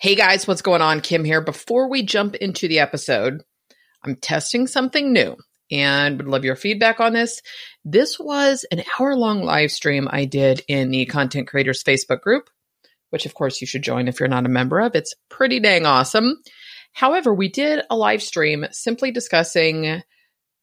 Hey guys, what's going on? Kim here. Before we jump into the episode, I'm testing something new and would love your feedback on this. This was an hour long live stream I did in the Content Creators Facebook group, which of course you should join if you're not a member of. It's pretty dang awesome. However, we did a live stream simply discussing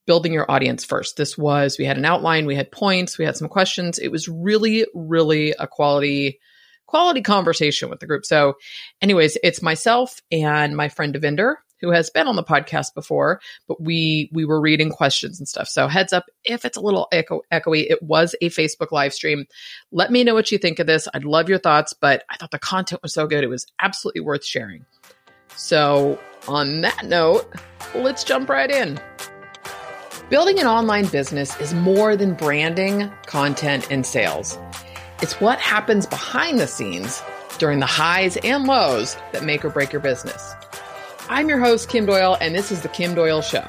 building your audience first. This was, we had an outline, we had points, we had some questions. It was really, really a quality quality conversation with the group. So, anyways, it's myself and my friend Davinder who has been on the podcast before, but we we were reading questions and stuff. So heads up if it's a little echo, echoey, it was a Facebook live stream. Let me know what you think of this. I'd love your thoughts, but I thought the content was so good. It was absolutely worth sharing. So, on that note, let's jump right in. Building an online business is more than branding, content, and sales. It's what happens behind the scenes during the highs and lows that make or break your business. I'm your host, Kim Doyle, and this is The Kim Doyle Show.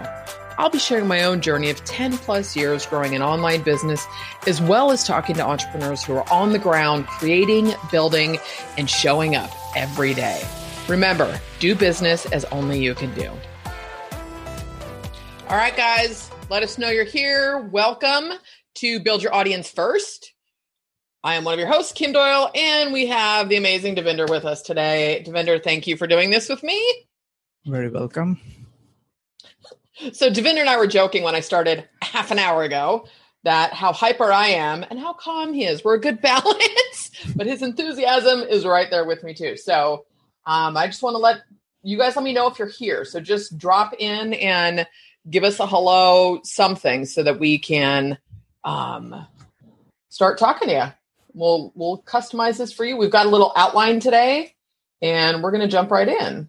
I'll be sharing my own journey of 10 plus years growing an online business, as well as talking to entrepreneurs who are on the ground creating, building, and showing up every day. Remember, do business as only you can do. All right, guys, let us know you're here. Welcome to Build Your Audience First. I am one of your hosts, Kim Doyle, and we have the amazing Davinder with us today. Davinder, thank you for doing this with me. Very welcome. So, Davinder and I were joking when I started half an hour ago that how hyper I am and how calm he is. We're a good balance, but his enthusiasm is right there with me too. So, um, I just want to let you guys let me know if you're here. So, just drop in and give us a hello, something, so that we can um, start talking to you we'll we'll customize this for you. We've got a little outline today, and we're going to jump right in.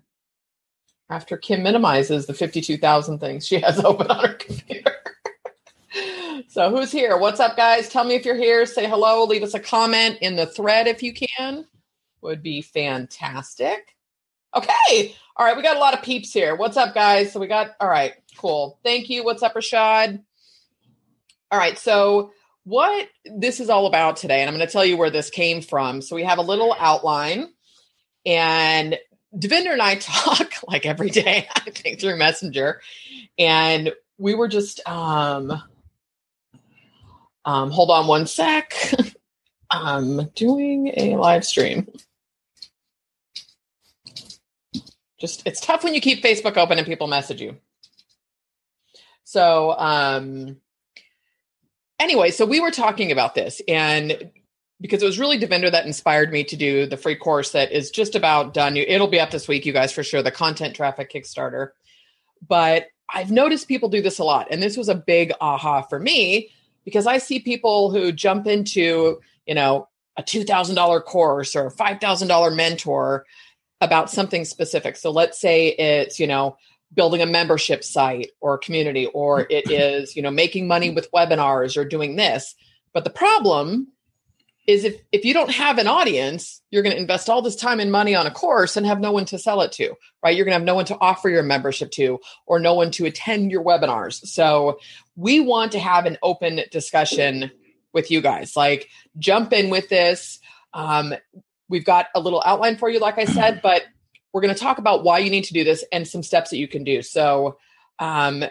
After Kim minimizes the fifty-two thousand things she has open on her computer. so who's here? What's up, guys? Tell me if you're here. Say hello. Leave us a comment in the thread if you can. Would be fantastic. Okay. All right. We got a lot of peeps here. What's up, guys? So we got, all right, cool. Thank you. What's up, Rashad? All right. So what this is all about today, and I'm going to tell you where this came from. So we have a little outline, and Davinder and I talk like every day, I think through Messenger, and we were just um, um hold on one sec. I'm doing a live stream. Just it's tough when you keep Facebook open and people message you. So um anyway, so we were talking about this and because it was really Davinder that inspired me to do the free course that is just about done. It'll be up this week, you guys, for sure. The content traffic Kickstarter. But I've noticed people do this a lot. And this was a big aha for me because I see people who jump into, you know, a $2,000 course or a $5,000 mentor about something specific. So let's say it's, you know, building a membership site or community or it is you know making money with webinars or doing this. But the problem is if if you don't have an audience you're going to invest all this time and money on a course and have no one to sell it to right? You're going to have no one to offer your membership to or no one to attend your webinars. So we want to have an open discussion with you guys. Like jump in with this. Um, we've got a little outline for you like i said but we're going to talk about why you need to do this and some steps that you can do. So um,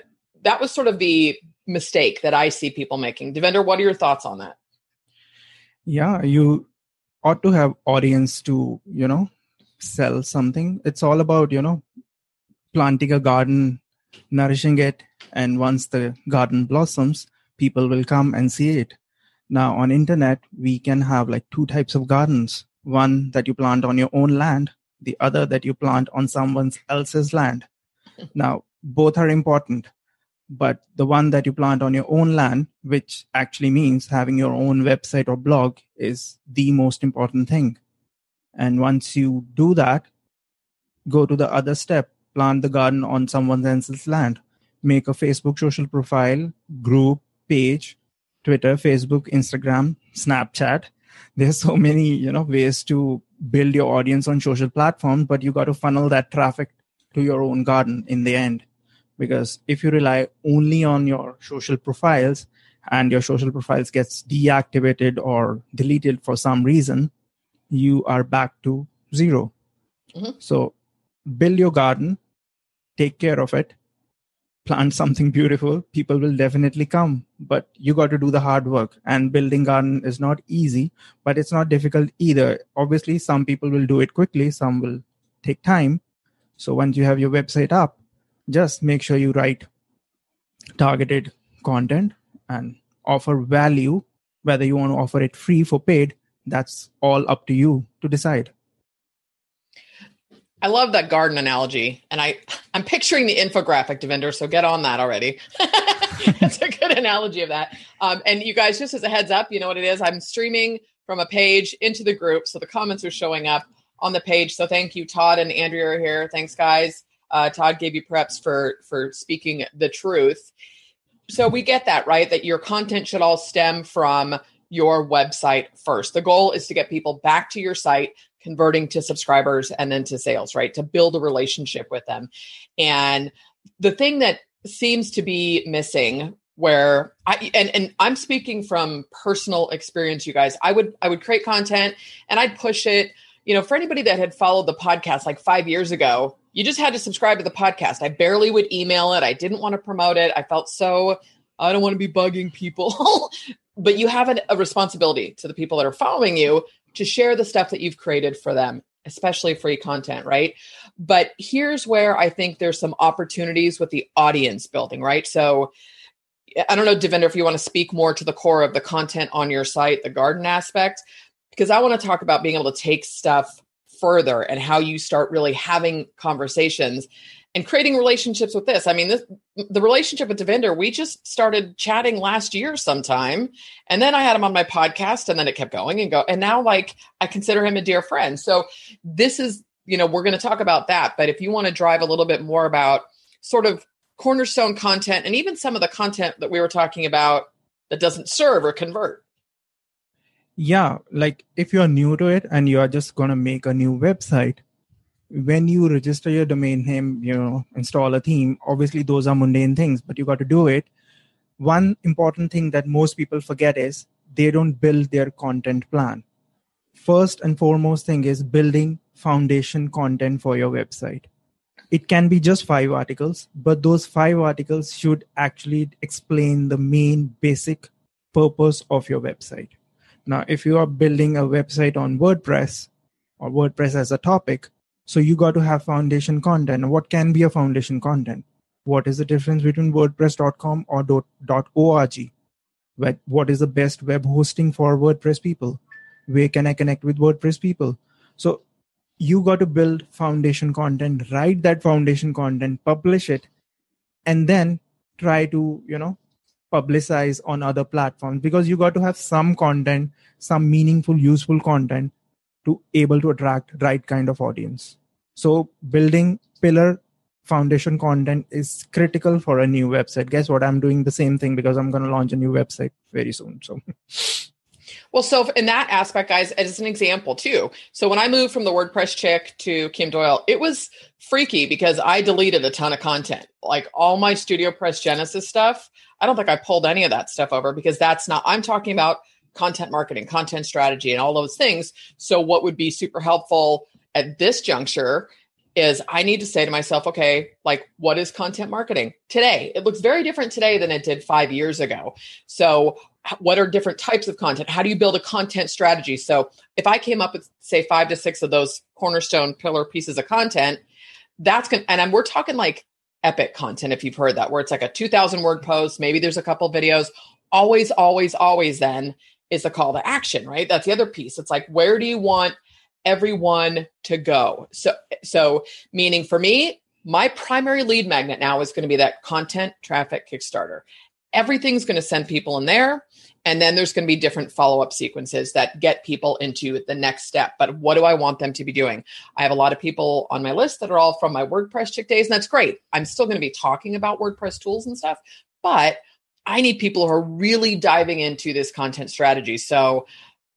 that was sort of the mistake that I see people making. Davinder, what are your thoughts on that? Yeah, you ought to have audience to, you know, sell something. It's all about, you know, planting a garden, nourishing it, and once the garden blossoms, people will come and see it. Now on internet, we can have like two types of gardens. One that you plant on your own land the other that you plant on someone else's land. now, both are important, but the one that you plant on your own land, which actually means having your own website or blog, is the most important thing. And once you do that, go to the other step plant the garden on someone else's land. Make a Facebook social profile, group, page, Twitter, Facebook, Instagram, Snapchat. There's so many, you know, ways to build your audience on social platforms, but you got to funnel that traffic to your own garden in the end. Because if you rely only on your social profiles and your social profiles gets deactivated or deleted for some reason, you are back to zero. Mm-hmm. So build your garden, take care of it, plant something beautiful. People will definitely come, but you got to do the hard work. And building garden is not easy, but it's not difficult either. Obviously, some people will do it quickly, some will take time. So once you have your website up, just make sure you write targeted content and offer value, whether you want to offer it free for paid, that's all up to you to decide. I love that garden analogy, and I I'm picturing the infographic, Davinder. So get on that already. it's a good analogy of that. Um, and you guys, just as a heads up, you know what it is. I'm streaming from a page into the group, so the comments are showing up on the page. So thank you, Todd and Andrea are here. Thanks, guys. Uh, Todd gave you preps for for speaking the truth. So we get that right. That your content should all stem from your website first. The goal is to get people back to your site, converting to subscribers and then to sales, right? To build a relationship with them. And the thing that seems to be missing where I and, and I'm speaking from personal experience, you guys. I would I would create content and I'd push it. You know, for anybody that had followed the podcast like five years ago, you just had to subscribe to the podcast. I barely would email it. I didn't want to promote it. I felt so I don't want to be bugging people. but you have an, a responsibility to the people that are following you to share the stuff that you've created for them, especially free content, right? But here's where I think there's some opportunities with the audience building, right? So I don't know, Davinder, if you want to speak more to the core of the content on your site, the garden aspect, because I want to talk about being able to take stuff further and how you start really having conversations and creating relationships with this. I mean, this, the relationship with Davinder, we just started chatting last year sometime. And then I had him on my podcast and then it kept going and go. And now, like, I consider him a dear friend. So this is, you know, we're going to talk about that. But if you want to drive a little bit more about sort of cornerstone content and even some of the content that we were talking about that doesn't serve or convert. Yeah. Like if you're new to it and you're just going to make a new website, when you register your domain name, you know, install a theme, obviously those are mundane things, but you got to do it. One important thing that most people forget is they don't build their content plan. First and foremost thing is building foundation content for your website. It can be just five articles, but those five articles should actually explain the main basic purpose of your website. Now, if you are building a website on WordPress or WordPress as a topic, so you got to have foundation content. What can be a foundation content? What is the difference between WordPress.com or .org? What is the best web hosting for WordPress people? Where can I connect with WordPress people? So you got to build foundation content, write that foundation content, publish it, and then try to, you know, publicize on other platforms because you got to have some content, some meaningful, useful content to able to attract right kind of audience. So building pillar foundation content is critical for a new website. Guess what? I'm doing the same thing because i'm going to launch a new website very soon so. Well so in that aspect guys as an example too. So when i moved from the wordpress chick to kim doyle it was freaky because i deleted a ton of content. Like all my studio press genesis stuff i don't think i pulled any of that stuff over because that's not i'm talking about content marketing, content strategy, and all those things. So, what would be super helpful at this juncture is I need to say to myself, okay, like what is content marketing today? It looks very different today than it did five years ago. So, what are different types of content? How do you build a content strategy? So, if I came up with, say, five to six of those cornerstone pillar pieces of content, that's going to, and I'm, we're talking like epic content, if you've heard that, where it's like a 2000 word post, maybe there's a couple videos. Always, always, always then is the call to action, right? That's the other piece. It's like, where do you want everyone to go? So, so meaning for me, my primary lead magnet now is going to be that content traffic Kickstarter. Everything's going to send people in there. And then there's going to be different follow up sequences that get people into the next step. But what do I want them to be doing? I have a lot of people on my list that are all from my WordPress chick days, and that's great. I'm still going to be talking about WordPress tools and stuff, but I need people who are really diving into this content strategy. So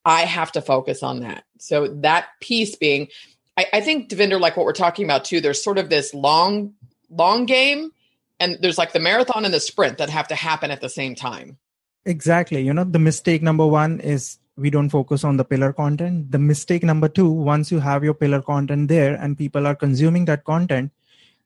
I have to focus on that. So that piece being, I, I think Davinder, like what we're talking about too, there's sort of this long, long game and there's like the marathon and the sprint that have to happen at the same time. Exactly. You know, the mistake number one is we don't focus on the pillar content. The mistake number two, once you have your pillar content there and people are consuming that content,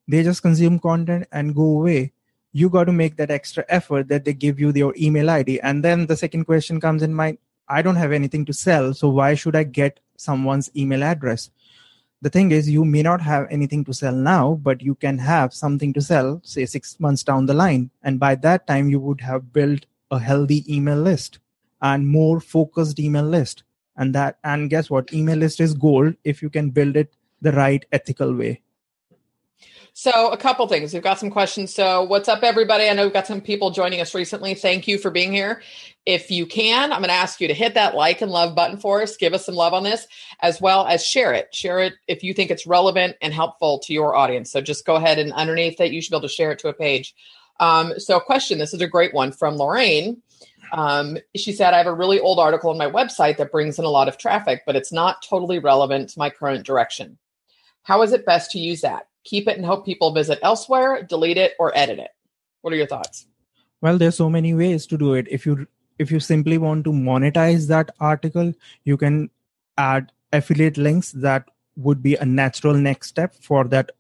they just consume content and go away. You got to make that extra effort that they give you your email ID. And then the second question comes in mind I don't have anything to sell. So why should I get someone's email address? The thing is, you may not have anything to sell now, but you can have something to sell, say six months down the line. And by that time, you would have built a healthy email list and more focused email list. And that, and guess what? Email list is gold if you can build it the right ethical way. So, a couple things. We've got some questions. So, what's up, everybody? I know we've got some people joining us recently. Thank you for being here. If you can, I'm going to ask you to hit that like and love button for us. Give us some love on this, as well as share it. Share it if you think it's relevant and helpful to your audience. So, just go ahead and underneath that, you should be able to share it to a page. Um, so, question this is a great one from Lorraine. Um, she said, I have a really old article on my website that brings in a lot of traffic, but it's not totally relevant to my current direction. How is it best to use that? Keep it and hope people visit elsewhere, delete it, or edit it? What are your thoughts? Well, there's so many ways to do it. If you if you simply want to monetize that article, you can add affiliate links that would be a natural next step for that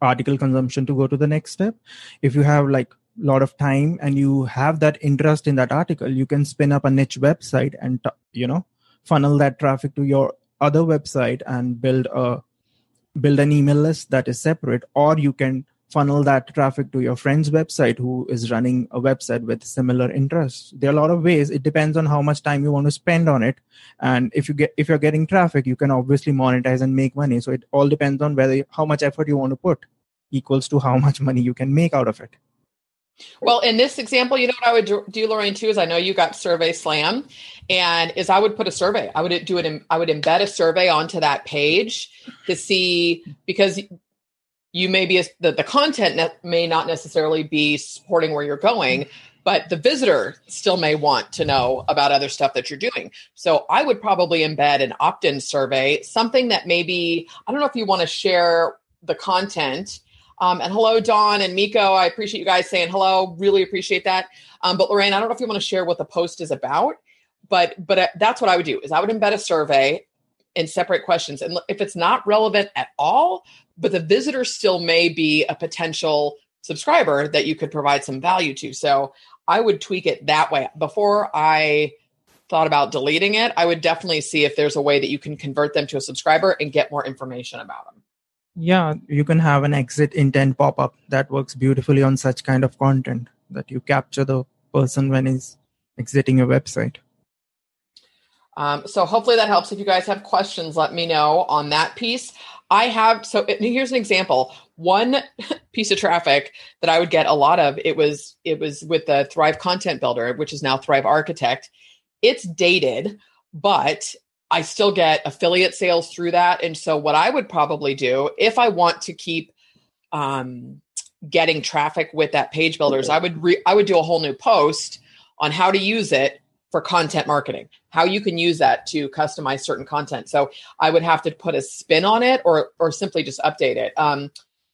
article consumption to go to the next step. If you have like a lot of time and you have that interest in that article, you can spin up a niche website and you know funnel that traffic to your other website and build a build an email list that is separate or you can funnel that traffic to your friend's website who is running a website with similar interests. There are a lot of ways. It depends on how much time you want to spend on it. And if you get if you're getting traffic you can obviously monetize and make money. So it all depends on whether how much effort you want to put equals to how much money you can make out of it well, in this example, you know what I would do, Lorraine, too, is I know you got Survey Slam, and is I would put a survey. I would do it. I would embed a survey onto that page to see because you may be a, the the content may not necessarily be supporting where you're going, but the visitor still may want to know about other stuff that you're doing. So I would probably embed an opt-in survey, something that maybe I don't know if you want to share the content um, and hello, Dawn and Miko. I appreciate you guys saying hello. Really appreciate that. Um, but Lorraine, I don't know if you want to share what the post is about, but but uh, that's what I would do. Is I would embed a survey in separate questions, and if it's not relevant at all, but the visitor still may be a potential subscriber that you could provide some value to. So I would tweak it that way before I thought about deleting it. I would definitely see if there's a way that you can convert them to a subscriber and get more information about them yeah you can have an exit intent pop up that works beautifully on such kind of content that you capture the person when he's exiting your website. Um, so hopefully that helps. If you guys have questions let me know on that piece. I have so here's an example. One piece of traffic that i would get a lot of it was it was with the thrive content builder which is now thrive architect. It's dated but I still get affiliate sales through that. And so, what I would probably do if I want to keep um, getting traffic with that page builders, I would re- I would do a whole new post on how to use it for content marketing, how you can use that to customize certain content. So I would have to put a spin on it, or or simply just update it. Um,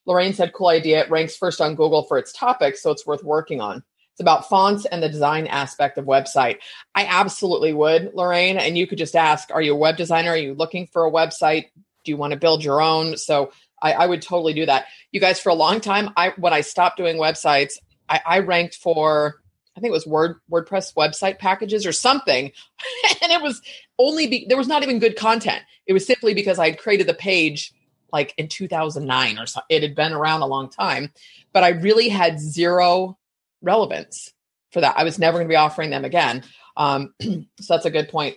Lorraine said, "Cool idea. It ranks first on Google for its topic, so it's worth working on." It's about fonts and the design aspect of website. I absolutely would, Lorraine. And you could just ask, are you a web designer? Are you looking for a website? Do you want to build your own? So I, I would totally do that. You guys, for a long time, I when I stopped doing websites, I, I ranked for I think it was Word WordPress website packages or something, and it was only be, there was not even good content. It was simply because I had created the page like in 2009 or so. It had been around a long time, but I really had zero relevance for that. I was never going to be offering them again. Um, so that's a good point.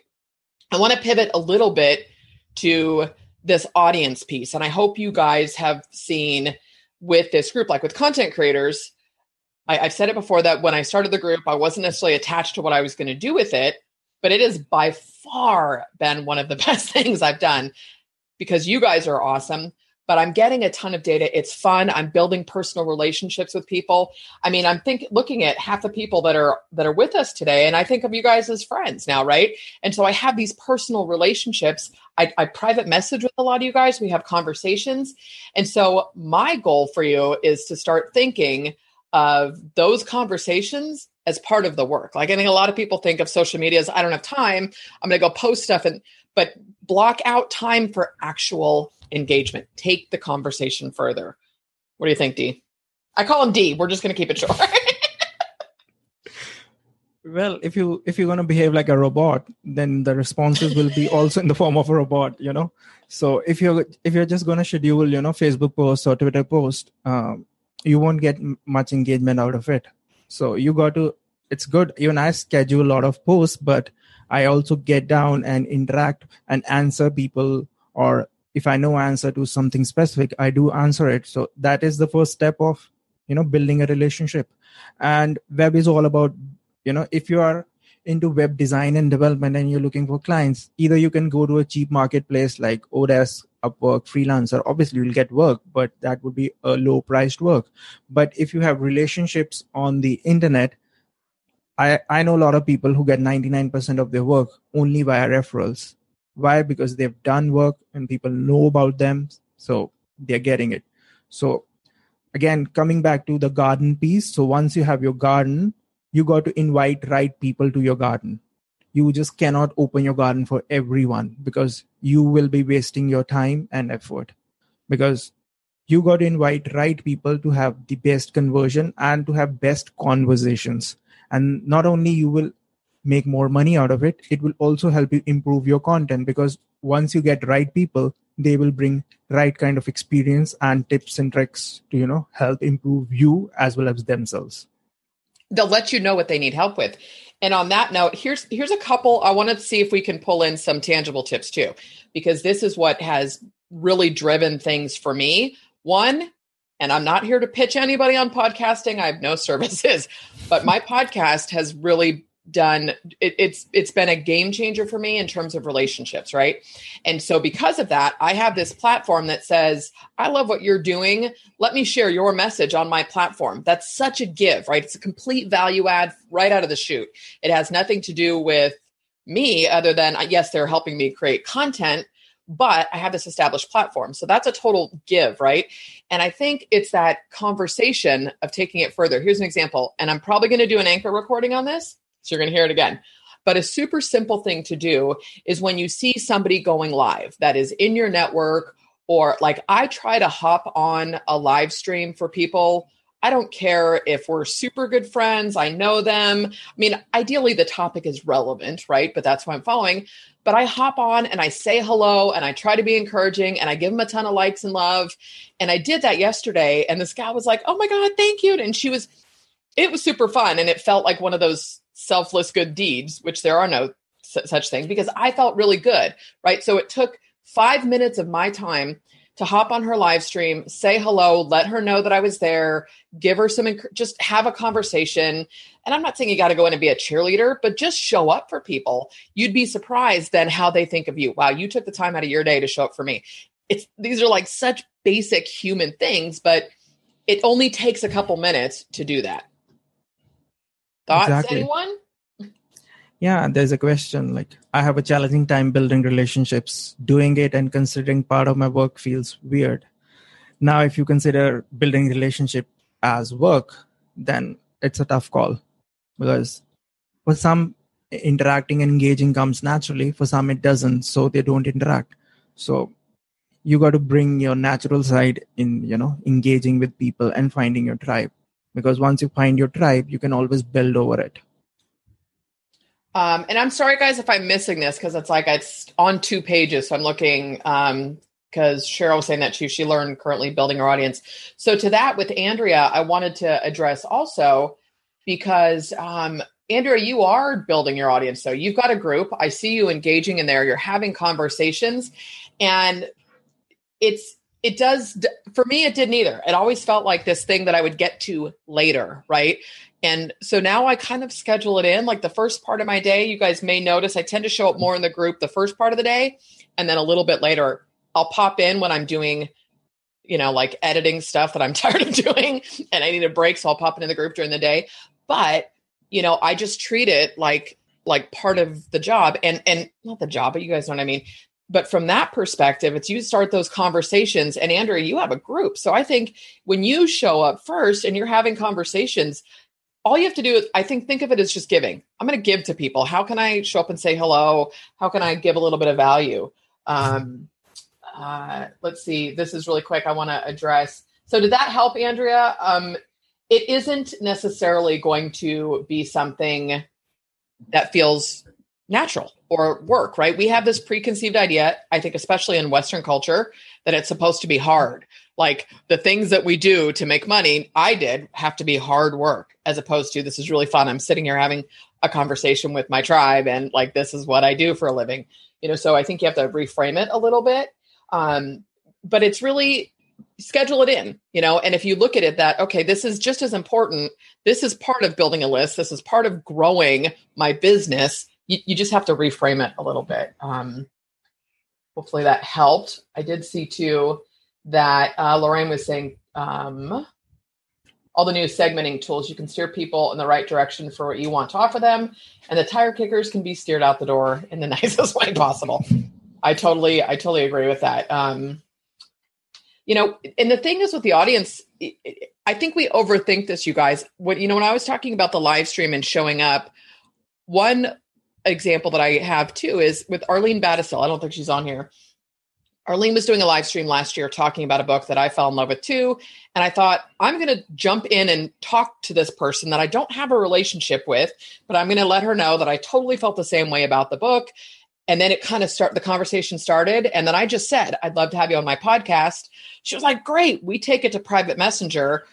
I want to pivot a little bit to this audience piece. And I hope you guys have seen with this group, like with content creators, I, have said it before that when I started the group, I wasn't necessarily attached to what I was going to do with it, but it has by far been one of the best things I've done because you guys are awesome but I'm getting a ton of data. It's fun. I'm building personal relationships with people. I mean, I'm think looking at half the people that are that are with us today, and I think of you guys as friends now, right? And so I have these personal relationships. I, I private message with a lot of you guys. We have conversations, and so my goal for you is to start thinking of those conversations as part of the work. Like I think a lot of people think of social media as I don't have time. I'm going to go post stuff and but block out time for actual engagement. Take the conversation further. What do you think, D? I call him D. We're just going to keep it short. well, if you if you're going to behave like a robot, then the responses will be also in the form of a robot. You know. So if you're if you're just going to schedule, you know, Facebook posts or Twitter post, um, you won't get much engagement out of it. So you got to. It's good. Even I schedule a lot of posts, but I also get down and interact and answer people or if I know answer to something specific, I do answer it. So that is the first step of, you know, building a relationship. And web is all about, you know, if you are into web design and development and you're looking for clients, either you can go to a cheap marketplace like Odesk, Upwork, Freelancer. Obviously, you'll get work, but that would be a low priced work. But if you have relationships on the internet, I, I know a lot of people who get 99% of their work only via referrals. Why? Because they've done work and people know about them. So they're getting it. So again, coming back to the garden piece. So once you have your garden, you got to invite right people to your garden. You just cannot open your garden for everyone because you will be wasting your time and effort. Because you got to invite right people to have the best conversion and to have best conversations. And not only you will make more money out of it it will also help you improve your content because once you get right people they will bring right kind of experience and tips and tricks to you know help improve you as well as themselves. They'll let you know what they need help with and on that note here's here's a couple i want to see if we can pull in some tangible tips too because this is what has really driven things for me one and I'm not here to pitch anybody on podcasting. I have no services, but my podcast has really done it, it's it's been a game changer for me in terms of relationships right and so because of that i have this platform that says i love what you're doing let me share your message on my platform that's such a give right it's a complete value add right out of the chute it has nothing to do with me other than uh, yes they're helping me create content but I have this established platform. So that's a total give, right? And I think it's that conversation of taking it further. Here's an example, and I'm probably going to do an anchor recording on this. So you're going to hear it again. But a super simple thing to do is when you see somebody going live that is in your network, or like I try to hop on a live stream for people I don't care if we're super good friends, I know them. I mean, ideally the topic is relevant, right? But that's why I'm following. But I hop on and I say hello and I try to be encouraging and I give them a ton of likes and love. And I did that yesterday. And this guy was like, oh my God, thank you. And she was, it was super fun. And it felt like one of those selfless good deeds, which there are no such things because I felt really good, right? So it took five minutes of my time to hop on her live stream, say hello, let her know that I was there, give her some, just have a conversation. And I'm not saying you got to go in and be a cheerleader, but just show up for people. You'd be surprised then how they think of you. Wow, you took the time out of your day to show up for me. It's these are like such basic human things, but it only takes a couple minutes to do that. Thoughts, exactly. anyone? yeah there's a question like i have a challenging time building relationships. Doing it and considering part of my work feels weird. Now if you consider building relationship as work then it's a tough call. Because for some interacting and engaging comes naturally. For some it doesn't so they don't interact. So you got to bring your natural side in you know engaging with people and finding your tribe because once you find your tribe you can always build over it um, and I'm sorry, guys, if I'm missing this because it's like it's on two pages. So I'm looking um, because Cheryl was saying that too. She learned currently building her audience. So to that with Andrea, I wanted to address also because um, Andrea, you are building your audience. So you've got a group. I see you engaging in there. You're having conversations, and it's it does for me. It didn't either. It always felt like this thing that I would get to later, right? And so now I kind of schedule it in like the first part of my day. You guys may notice I tend to show up more in the group the first part of the day. And then a little bit later, I'll pop in when I'm doing, you know, like editing stuff that I'm tired of doing and I need a break. So I'll pop into the group during the day. But, you know, I just treat it like, like part of the job and, and not the job, but you guys know what I mean? But from that perspective it's you start those conversations and andrea you have a group. So i think when you show up first and you're having conversations all you have to do is i think think of it as just giving. I'm going to give to people. How can i show up and say hello? How can i give a little bit of value? Um, uh, let's see. This is really quick. I want to address. So did that help andrea? Um, it isn't necessarily going to be something that feels natural or work right we have this preconceived idea i think especially in western culture that it's supposed to be hard like the things that we do to make money, I did have to be hard work as opposed to this is really fun. I'm sitting here having a conversation with my tribe and like this is what I do for a living. You know, so I think you have to reframe it a little bit. Um, but it's really schedule it in, you know, and if you look at it that, okay, this is just as important. This is part of building a list. This is part of growing my business. You, you just have to reframe it a little bit. Um, hopefully that helped. I did see too that uh, Lorraine was saying um, all the new segmenting tools you can steer people in the right direction for what you want to offer them and the tire kickers can be steered out the door in the nicest way possible i totally i totally agree with that um, you know and the thing is with the audience i think we overthink this you guys what you know when i was talking about the live stream and showing up one example that i have too is with Arlene Battishill i don't think she's on here Arlene was doing a live stream last year talking about a book that I fell in love with too. And I thought, I'm going to jump in and talk to this person that I don't have a relationship with, but I'm going to let her know that I totally felt the same way about the book. And then it kind of start the conversation started. And then I just said, I'd love to have you on my podcast. She was like, Great. We take it to private messenger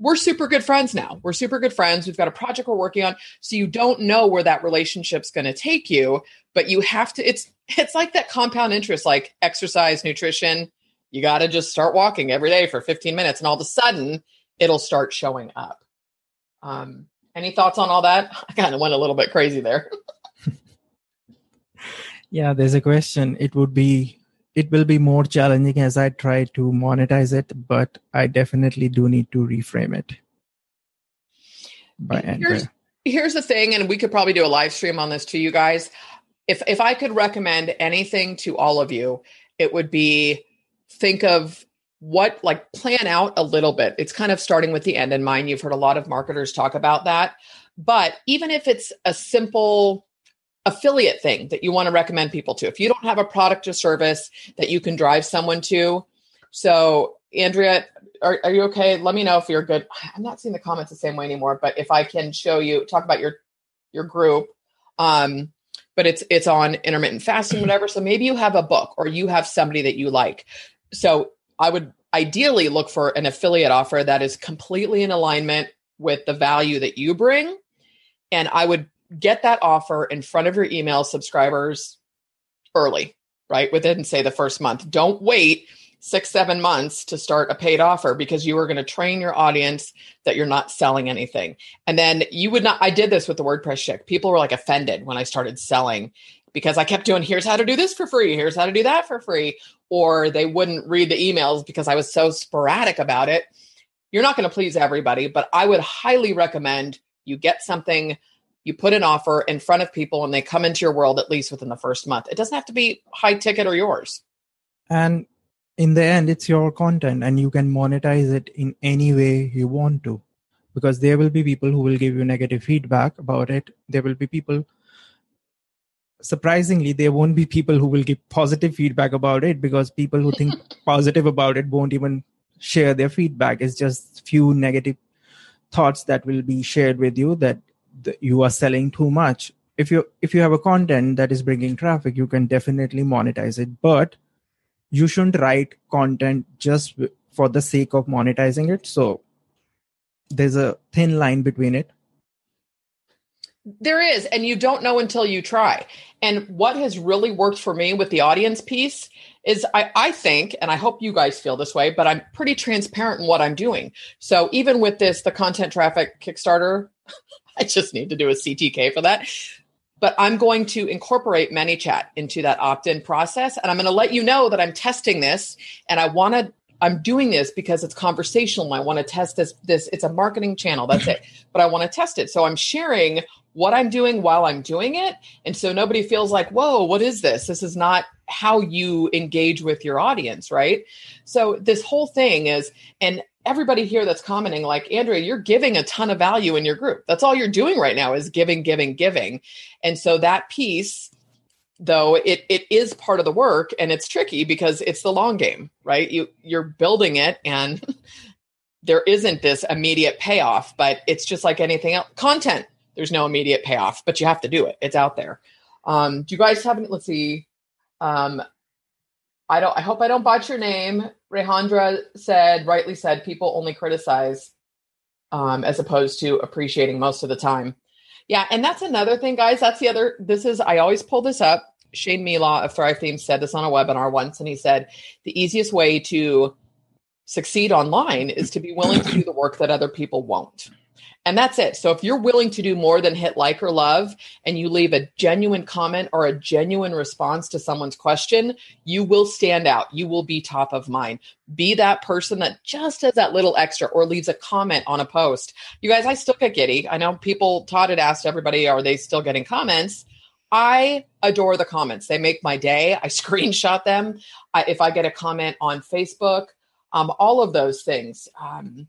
we're super good friends now. We're super good friends. We've got a project we're working on. So you don't know where that relationship's going to take you, but you have to it's it's like that compound interest like exercise, nutrition. You got to just start walking every day for 15 minutes and all of a sudden it'll start showing up. Um any thoughts on all that? I kind of went a little bit crazy there. yeah, there's a question. It would be it will be more challenging as I try to monetize it, but I definitely do need to reframe it. By here's, here's the thing, and we could probably do a live stream on this to you guys. If if I could recommend anything to all of you, it would be think of what like plan out a little bit. It's kind of starting with the end in mind. You've heard a lot of marketers talk about that. But even if it's a simple affiliate thing that you want to recommend people to. If you don't have a product or service that you can drive someone to. So, Andrea, are, are you okay? Let me know if you're good. I'm not seeing the comments the same way anymore, but if I can show you, talk about your your group. Um, but it's it's on intermittent fasting, whatever. So maybe you have a book or you have somebody that you like. So I would ideally look for an affiliate offer that is completely in alignment with the value that you bring. And I would get that offer in front of your email subscribers early, right? Within, say, the first month. Don't wait six, seven months to start a paid offer because you are going to train your audience that you're not selling anything. And then you would not, I did this with the WordPress chick. People were like offended when I started selling because I kept doing, here's how to do this for free, here's how to do that for free. Or they wouldn't read the emails because I was so sporadic about it. You're not going to please everybody, but I would highly recommend you get something you put an offer in front of people and they come into your world at least within the first month. It doesn't have to be high ticket or yours. And in the end, it's your content and you can monetize it in any way you want to. Because there will be people who will give you negative feedback about it. There will be people, surprisingly, there won't be people who will give positive feedback about it because people who think positive about it won't even share their feedback. It's just few negative thoughts that will be shared with you that you are selling too much. If you if you have a content that is bringing traffic you can definitely monetize it. But you shouldn't write content just for the sake of monetizing it. So there's a thin line between it. There is and you don't know until you try. And what has really worked for me with the audience piece is I, I think and i hope you guys feel this way but i'm pretty transparent in what i'm doing. So even with this the content traffic kickstarter I just need to do a CTK for that. But I'm going to incorporate ManyChat into that opt in process. And I'm going to let you know that I'm testing this and I want to. I'm doing this because it's conversational. I want to test this. This it's a marketing channel. That's it. Mm-hmm. But I want to test it. So I'm sharing what I'm doing while I'm doing it. And so nobody feels like, whoa, what is this? This is not how you engage with your audience, right? So this whole thing is, and everybody here that's commenting, like Andrea, you're giving a ton of value in your group. That's all you're doing right now is giving, giving, giving. And so that piece, though, it it is part of the work and it's tricky because it's the long game, right? You you're building it and there isn't this immediate payoff, but it's just like anything else. Content, there's no immediate payoff, but you have to do it. It's out there. Um, do you guys have any? Let's see. Um, I don't. I hope I don't botch your name. Rehandra said, rightly said, people only criticize um, as opposed to appreciating most of the time. Yeah, and that's another thing, guys. That's the other. This is. I always pull this up. Shane Melaugh of Thrive Themes said this on a webinar once, and he said the easiest way to succeed online is to be willing to do the work that other people won't. And that's it. So if you're willing to do more than hit like or love and you leave a genuine comment or a genuine response to someone's question, you will stand out. You will be top of mind. Be that person that just does that little extra or leaves a comment on a post. You guys, I still get giddy. I know people, Todd had asked everybody, are they still getting comments? I adore the comments. They make my day. I screenshot them. I, if I get a comment on Facebook, um, all of those things. Um,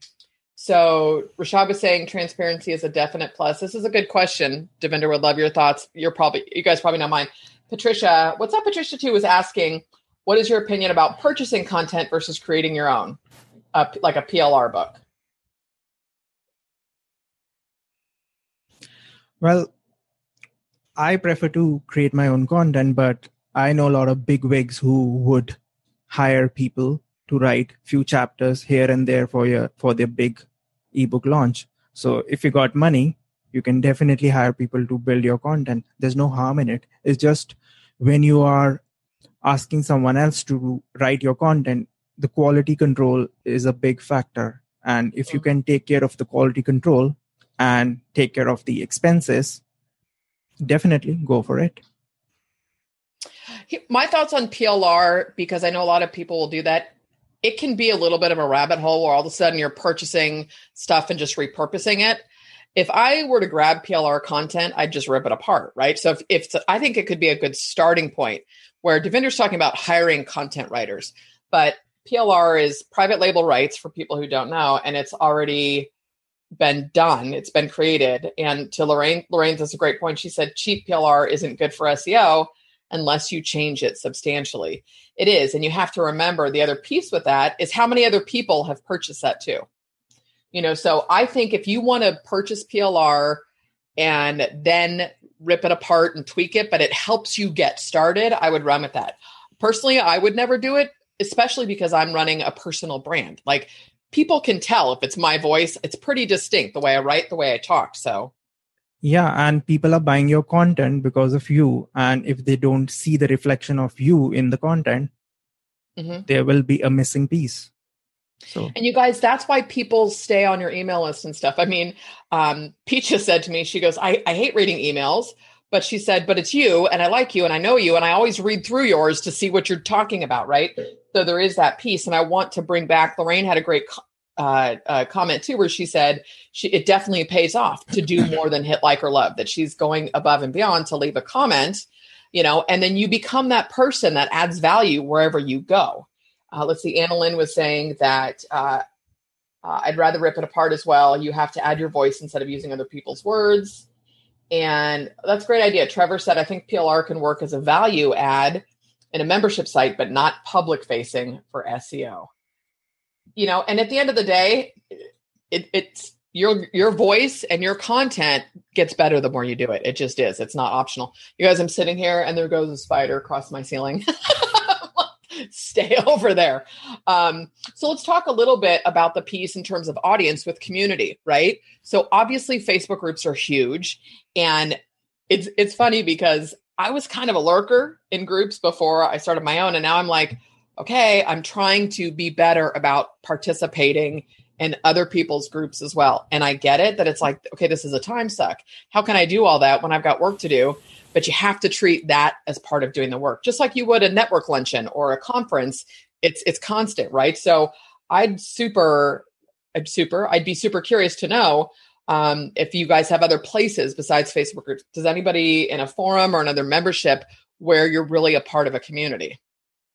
so Rashad is saying transparency is a definite plus. This is a good question. Davinder would love your thoughts. You're probably you guys probably know mine. Patricia, what's up? Patricia too was asking, what is your opinion about purchasing content versus creating your own, uh, like a PLR book? Well, I prefer to create my own content, but I know a lot of big wigs who would hire people to write few chapters here and there for your for their big ebook launch. So if you got money you can definitely hire people to build your content. There's no harm in it. It's just when you are asking someone else to write your content the quality control is a big factor. And if you mm. can take care of the quality control and take care of the expenses definitely go for it. My thoughts on plr because i know a lot of people will do that it can be a little bit of a rabbit hole where all of a sudden you're purchasing stuff and just repurposing it. If I were to grab PLR content, I'd just rip it apart, right? So if, if I think it could be a good starting point where Davinder's talking about hiring content writers, but PLR is private label rights for people who don't know, and it's already been done. It's been created. And to Lorraine, Lorraine does a great point. She said cheap PLR isn't good for SEO unless you change it substantially. It is. And you have to remember the other piece with that is how many other people have purchased that too. You know, so I think if you want to purchase PLR and then rip it apart and tweak it, but it helps you get started, I would run with that. Personally, I would never do it, especially because I'm running a personal brand. Like people can tell if it's my voice, it's pretty distinct the way I write, the way I talk. So yeah and people are buying your content because of you. And if they don't see the reflection of you in the content mm-hmm. there will be a missing piece. So and you guys that's why people stay on your email list and stuff. I mean um peach said to me she goes I, I hate reading emails but she said but it's you and i like you and i know you and i always read through yours to see what you're talking about right? So there is that piece and i want to bring back lorraine had a great uh, uh, comment too, where she said she, it definitely pays off to do more than hit like or love. That she's going above and beyond to leave a comment, you know, and then you become that person that adds value wherever you go. Uh, let's see, Annalyn was saying that uh, uh, I'd rather rip it apart as well. You have to add your voice instead of using other people's words. And that's a great idea. Trevor said, I think PLR can work as a value add in a membership site, but not public facing for SEO you know, and at the end of the day, it, it's your your voice and your content gets better the more you do it. It just is. It's not optional. You guys, I'm sitting here and there goes a spider across my ceiling. Stay over there. Um, so let's talk a little bit about the piece in terms of audience with community, right? So obviously Facebook groups are huge, and it's it's funny because I was kind of a lurker in groups before I started my own, and now I'm like okay, I'm trying to be better about participating in other people's groups as well. And I get it that it's like, okay, this is a time suck. How can I do all that when I've got work to do? But you have to treat that as part of doing the work, just like you would a network luncheon or a conference. It's it's constant, right? So I'd super, I'd super, I'd be super curious to know um, if you guys have other places besides Facebook groups. Does anybody in a forum or another membership where you're really a part of a community?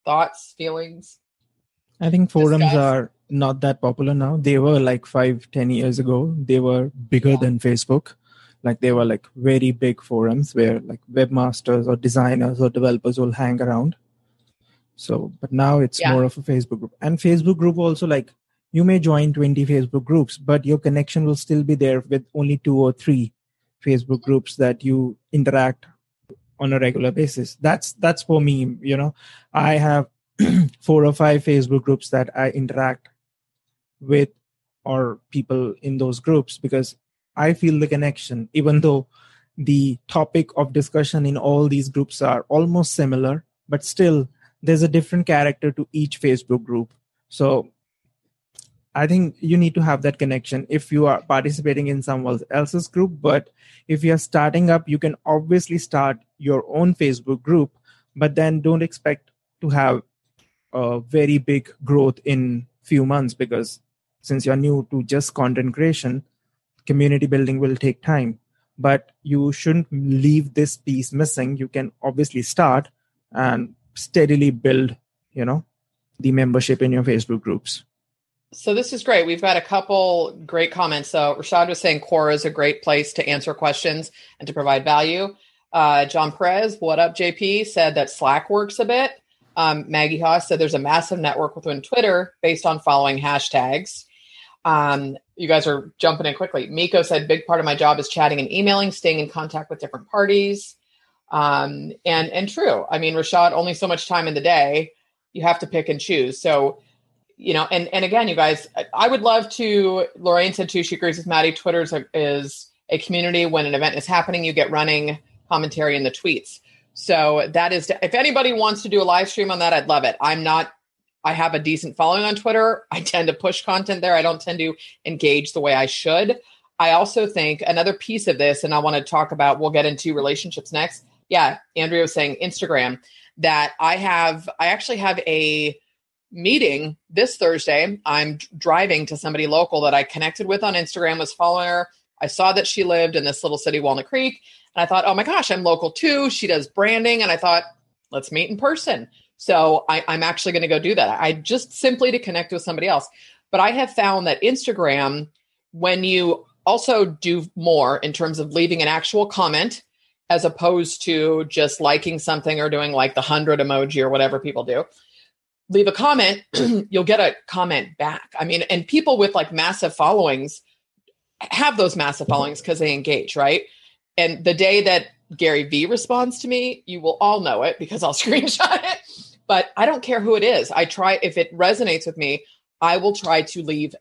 Thoughts, feelings? I think forums discuss? are not that popular now. They were like five, ten years ago. They were bigger yeah. than Facebook. Like they were like very big forums where like webmasters or designers or developers will hang around. So, but now it's yeah. more of a Facebook group. And Facebook group also like you may join 20 Facebook groups, but your connection will still be there with only two or three Facebook groups that you interact on a regular basis. That's that's for me. You know, I have four or five Facebook groups that I interact with or people in those groups because I feel the connection, even though the topic of discussion in all these groups are almost similar, but still there's a different character to each Facebook group. So I think you need to have that connection if you are participating in someone else's group. But if you're starting up, you can obviously start your own Facebook group, but then don't expect to have a very big growth in few months because since you're new to just content creation, community building will take time. But you shouldn't leave this piece missing. You can obviously start and steadily build, you know, the membership in your Facebook groups. So this is great. We've got a couple great comments. So Rashad was saying Quora is a great place to answer questions and to provide value. Uh, John Perez, what up, JP, said that Slack works a bit. Um, Maggie Haas said there's a massive network within Twitter based on following hashtags. Um, you guys are jumping in quickly. Miko said, big part of my job is chatting and emailing, staying in contact with different parties. Um, and and true. I mean, Rashad, only so much time in the day. You have to pick and choose. So you know, and and again, you guys, I would love to. Lorraine said too. She agrees with Maddie. Twitter is a, is a community. When an event is happening, you get running commentary in the tweets. So that is, if anybody wants to do a live stream on that, I'd love it. I'm not. I have a decent following on Twitter. I tend to push content there. I don't tend to engage the way I should. I also think another piece of this, and I want to talk about. We'll get into relationships next. Yeah, Andrea was saying Instagram. That I have. I actually have a meeting this Thursday. I'm driving to somebody local that I connected with on Instagram, was following her. I saw that she lived in this little city, Walnut Creek. And I thought, oh my gosh, I'm local too. She does branding. And I thought, let's meet in person. So I, I'm actually going to go do that. I just simply to connect with somebody else. But I have found that Instagram, when you also do more in terms of leaving an actual comment, as opposed to just liking something or doing like the hundred emoji or whatever people do, leave a comment, you'll get a comment back. I mean, and people with like massive followings have those massive followings because they engage, right? And the day that Gary Vee responds to me, you will all know it because I'll screenshot it. But I don't care who it is. I try, if it resonates with me, I will try to leave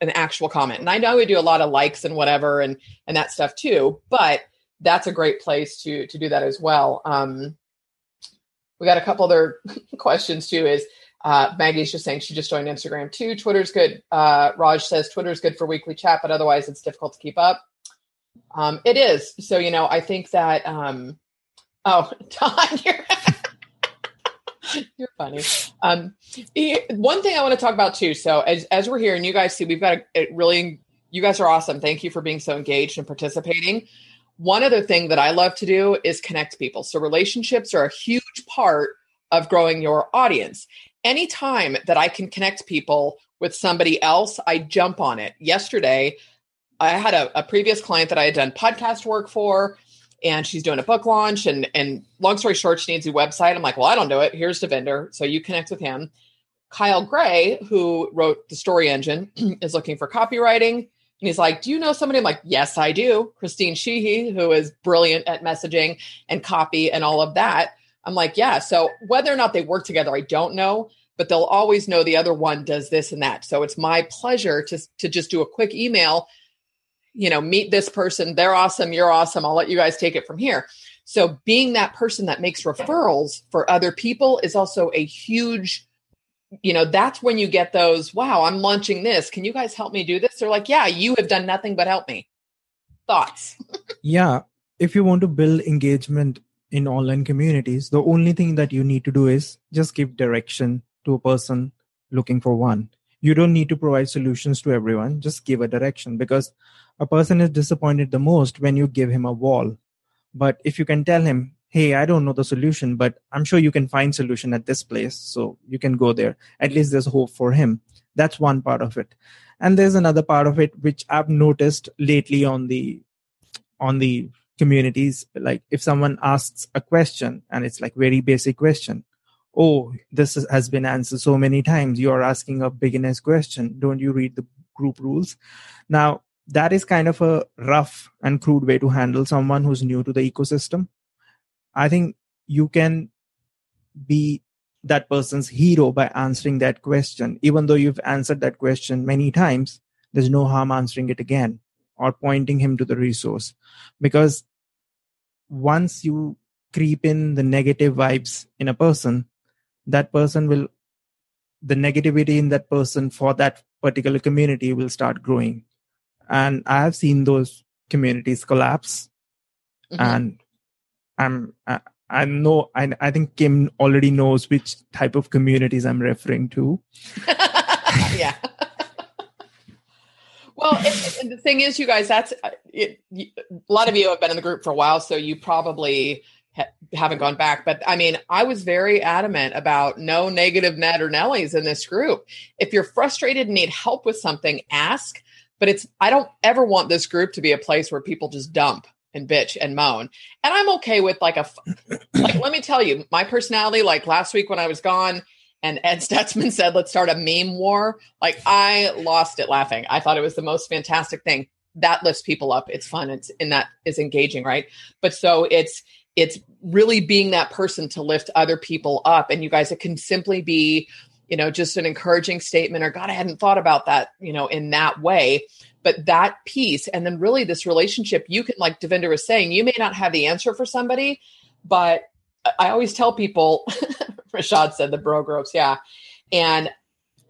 an actual comment. And I know we do a lot of likes and whatever and and that stuff too, but that's a great place to to do that as well. Um, we got a couple other questions too. Is uh, Maggie's just saying she just joined Instagram too. Twitter's good. Uh, Raj says Twitter's good for weekly chat, but otherwise it's difficult to keep up. Um, it is. So you know, I think that. Um, oh, Todd, you're you're funny. Um, one thing I want to talk about too. So as as we're here and you guys see, we've got a, really. You guys are awesome. Thank you for being so engaged and participating. One other thing that I love to do is connect people. So relationships are a huge part of growing your audience anytime that I can connect people with somebody else, I jump on it. Yesterday, I had a, a, previous client that I had done podcast work for, and she's doing a book launch. And and long story short, she needs a website. I'm like, well, I don't do it. Here's the vendor. So you connect with him. Kyle Gray, who wrote the story engine, is looking for copywriting. And he's like, Do you know somebody? I'm like, Yes, I do. Christine Sheehy, who is brilliant at messaging and copy and all of that. I'm like, yeah. So whether or not they work together, I don't know, but they'll always know the other one does this and that. So it's my pleasure to to just do a quick email. You know, meet this person. They're awesome. You're awesome. I'll let you guys take it from here. So being that person that makes referrals for other people is also a huge you know that's when you get those wow i'm launching this can you guys help me do this they're like yeah you have done nothing but help me thoughts yeah if you want to build engagement in online communities, the only thing that you need to do is just give direction to a person looking for one. You don't need to provide solutions to everyone, just give a direction because a person is disappointed the most when you give him a wall. But if you can tell him, hey i don't know the solution but i'm sure you can find solution at this place so you can go there at least there's hope for him that's one part of it and there's another part of it which i've noticed lately on the on the communities like if someone asks a question and it's like very basic question oh this has been answered so many times. You are asking a beginner's question. Don't you read the group rules? Now that is kind of a rough and crude way to handle someone who's new to the ecosystem. I think you can be that person's hero by answering that question. Even though you've answered that question many times there's no harm answering it again or pointing him to the resource. Because once you creep in the negative vibes in a person that person will the negativity in that person for that particular community will start growing. And i have seen those communities collapse. Mm-hmm. and i'm I, I know I, I think kim already knows which type of communities i'm referring to. Yeah well, and, the thing is, you guys, that's uh, it, a lot of you have been in the group for a while, so you probably ha- haven't gone back. But I mean, I was very adamant about no negative Ned or Nellies in this group. If you're frustrated and need help with something, ask. But it's I don't ever want this group to be a place where people just dump and bitch and moan. And I'm okay with like a like. let me tell you, my personality. Like last week when I was gone and Ed Stutzman said, let's start a meme war. Like I lost it laughing. I thought it was the most fantastic thing. That lifts people up. It's fun. It's and that is engaging, right? But so it's it's really being that person to lift other people up. And you guys, it can simply be, you know, just an encouraging statement or God, I hadn't thought about that, you know, in that way. But that piece, and then really this relationship, you can, like Davinder was saying, you may not have the answer for somebody, but I always tell people, Rashad said the bro groups, yeah. And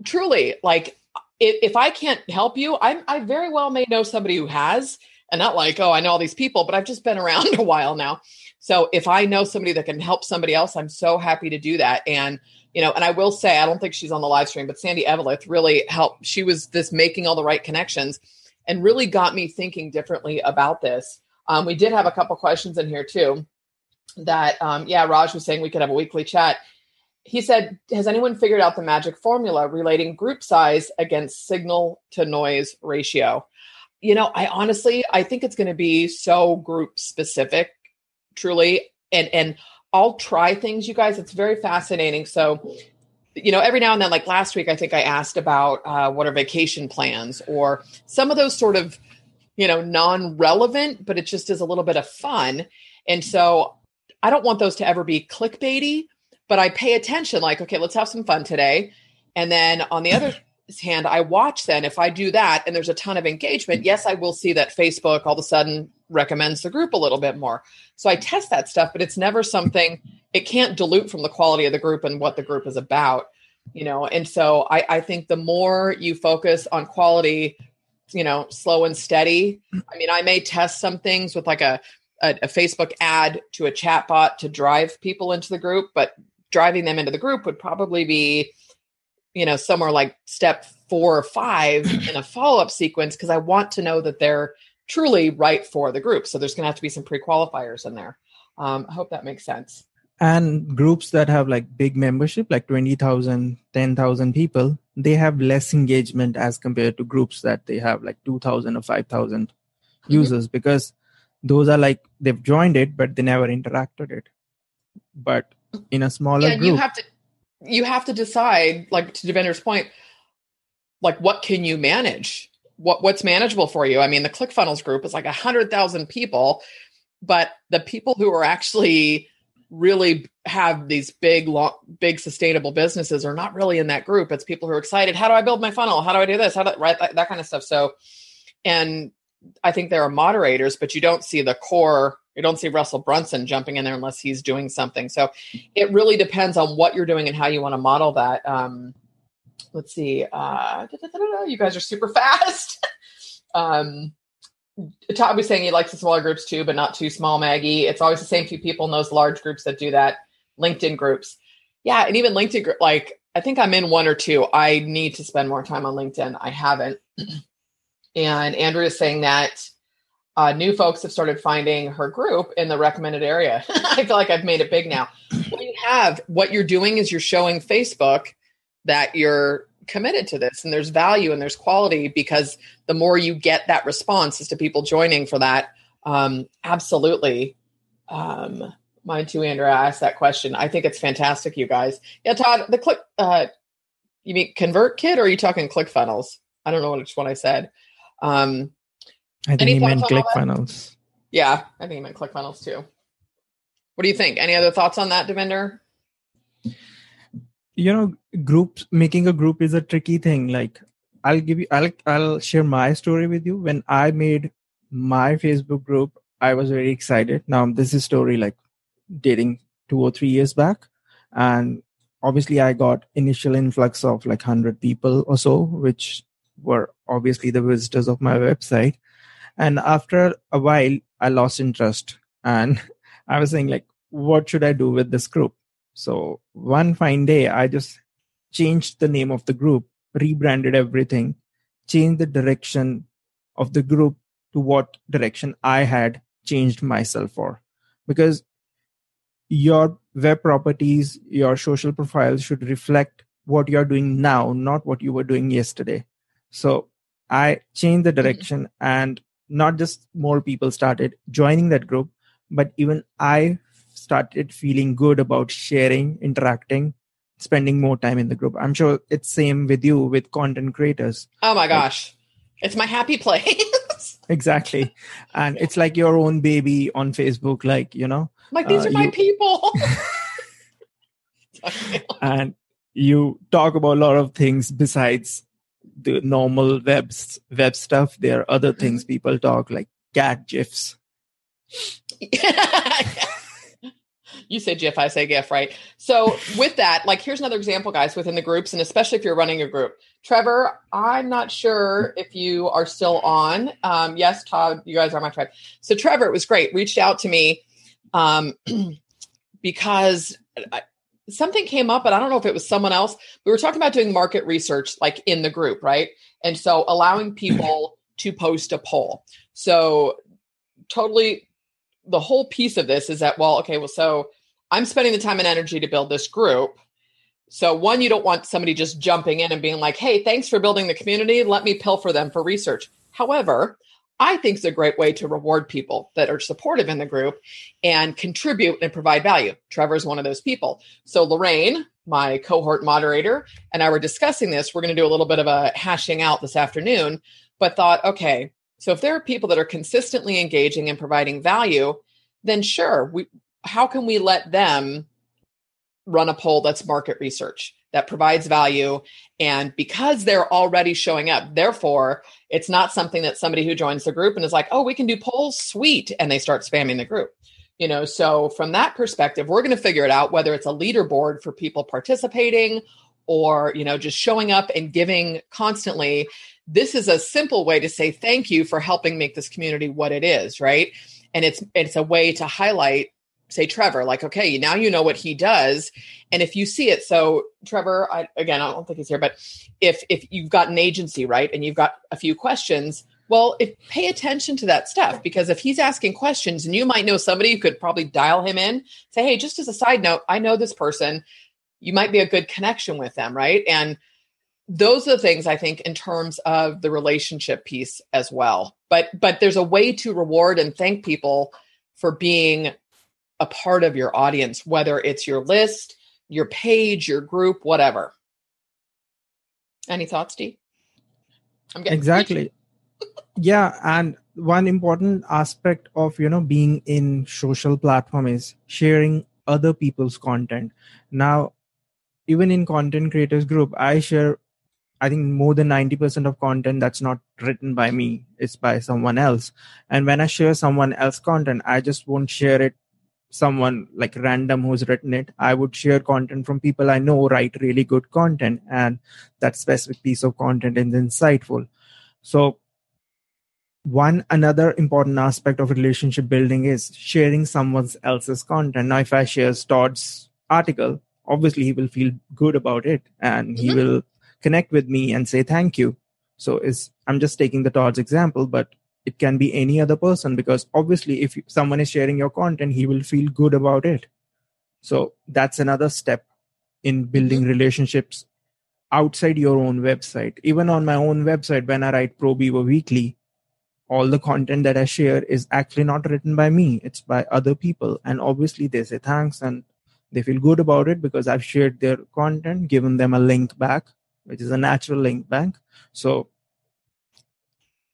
truly, like if, if I can't help you, I, I very well may know somebody who has, and not like, oh, I know all these people, but I've just been around a while now. So if I know somebody that can help somebody else, I'm so happy to do that. And you know, and I will say, I don't think she's on the live stream, but Sandy Evelith really helped. She was this making all the right connections and really got me thinking differently about this. Um, we did have a couple questions in here too that um, yeah raj was saying we could have a weekly chat. He said has anyone figured out the magic formula relating group size against signal to noise ratio? You know i honestly i think it's going to be so group specific truly and and i'll try things you guys. It's very fascinating. So you know every now and then like last week i think i asked about uh, what are vacation plans or some of those sort of you know non-relevant but it just is a little bit of fun. And so I don't want those to ever be clickbaity, but I pay attention like, okay, let's have some fun today. And then on the other hand, I watch then if I do that and there's a ton of engagement, yes, I will see that Facebook all of a sudden recommends the group a little bit more. So I test that stuff, but it's never something, it can't dilute from the quality of the group and what the group is about, you know. And so I, I think the more you focus on quality, you know, slow and steady. I mean, I may test some things with like a a, a Facebook ad to a chatbot to drive people into the group, but driving them into the group would probably be, you know, somewhere like step four or five in a follow up sequence because I want to know that they're truly right for the group. So there's going to have to be some pre qualifiers in there. Um, I hope that makes sense. And groups that have like big membership, like 20,000, 10,000 people, they have less engagement as compared to groups that they have like 2,000 or 5,000 mm-hmm. users because those are like they've joined it but they never interacted it. But in a smaller yeah, group you have to you have to decide like to Davinder's point like what can you manage? What what's manageable for you? I mean the clickfunnels group is like a hundred thousand people but the people who are actually really have these big long big sustainable businesses are not really in that group. It's people who are excited how do i build my funnel? How do i do this? How do right? That, that kind of stuff. So and I think there are moderators, but you don't see the core. You don't see Russell Brunson jumping in there unless he's doing something. So it really depends on what you're doing and how you want to model that. Um, let's see. Uh, you guys are super fast. um, Todd was saying he likes the smaller groups too, but not too small, Maggie. It's always the same few people in those large groups that do that. LinkedIn groups. Yeah. And even LinkedIn, like, I think I'm in one or two. I need to spend more time on LinkedIn. I haven't. And Andrew is saying that uh, new folks have started finding her group in the recommended area. I feel like I've made it big now. What you have, what you're doing is you're showing Facebook that you're committed to this and there's value and there's quality because the more you get that response as to people joining for that, um, absolutely. Um, mine too, Andrea asked that question. I think it's fantastic, you guys. Yeah, Todd, the click, uh, you mean ConvertKit or are you talking ClickFunnels? I don't know which one I said. Um, I think he meant ClickFunnels. Yeah, I think he meant ClickFunnels too. What do you think? Any other thoughts on that, Davinder? You know, groups making a group is a tricky thing. Like, I'll give you, I'll, I'll share my story with you. When I made my Facebook group, I was very excited. Now, this is story like dating two or three years back, and obviously, I got initial influx of like hundred people or so, which were obviously the visitors of my website. And after a while i lost interest. And i was saying like what should i do with this group? So one fine day i just changed the name of the group rebranded everything changed the direction of the group to what direction i had changed myself for. Because your web properties your social profiles should reflect what you're doing now not what you were doing yesterday so i changed the direction mm-hmm. and not just more people started joining that group, but even I started feeling good about sharing, interacting, spending more time in the group. I'm sure it's same with you with content creators. Oh my gosh. Like, it's my happy place. exactly. And it's like your own baby on Facebook, like, you know. Like these uh, are my you, people. and you talk about a lot of things besides the normal web web stuff. There are other things mm-hmm. people talk like cat gifs. you say GIF, I say GIF, right? So with that, like here's another example, guys, within the groups, and especially if you're running a group. Trevor, I'm not sure if you are still on. Um, yes, Todd, you guys are my tribe. So Trevor, it was great. Reached out to me um, because I, something came up, but I don't know if it was someone else. We were talking about doing market research like in the group, right? And so allowing people to post a poll. So totally the whole piece of this is that, well, okay, well, so I'm spending the time and energy to build this group. So one, you don't want somebody just jumping in and being like, hey, thanks for building the community. Let me pilfer them for research. However, I think is a great way to reward people that are supportive in the group and contribute and provide value. Trevor is one of those people. So Lorraine, my cohort moderator, and I were discussing this. We're going to do a little bit of a hashing out this afternoon, but thought, okay, so if there are people that are consistently engaging and providing value, then sure, we how can we let them run a poll that's market research? That provides value. And because they're already showing up, therefore, it's not something that somebody who joins the group and is like, oh, we can do polls, sweet. And they start spamming the group. You know, so from that perspective, we're going to figure it out whether it's a leaderboard for people participating or, you know, just showing up and giving constantly. This is a simple way to say thank you for helping make this community what it is, right? And it's it's a way to highlight say Trevor, like, okay, now you know what he does. And if you see it, so Trevor, I, again, I don't think he's here, but if if you've got an agency, right, and you've got a few questions, well, if, pay attention to that stuff because if he's asking questions and you might know somebody who could probably dial him in, say, hey, just as a side note, I know this person. You might be a good connection with them, right? And those are the things I think in terms of the relationship piece as well. But but there's a way to reward and thank people for being a part of your audience, whether it's your list, your page, your group, whatever. Any thoughts, Steve? I'm getting exactly. yeah, and one important aspect of you know being in social platform is sharing other people's content. Now, even in content creators group, I share I think more than 90% of content that's not written by me is by someone else. And when I share someone else content, I just won't share it someone like random who's written it i would share content from people i know write really good content and that specific piece of content is insightful. So one another important aspect of relationship building is sharing someone else's content. Now if i share todd's article obviously he will feel good about it and he mm-hmm. will connect with me and say thank you. So is i'm just taking the todd's example but it can be any other person because obviously if someone is sharing your content he will feel good about it. So that's another step in building mm-hmm. relationships outside your own website. Even on my own website when i write pro beaver weekly all the content that i share is actually not written by me. It's by other people. And obviously they say thanks and they feel good about it because i've shared their content given them a link back which is a natural link back. So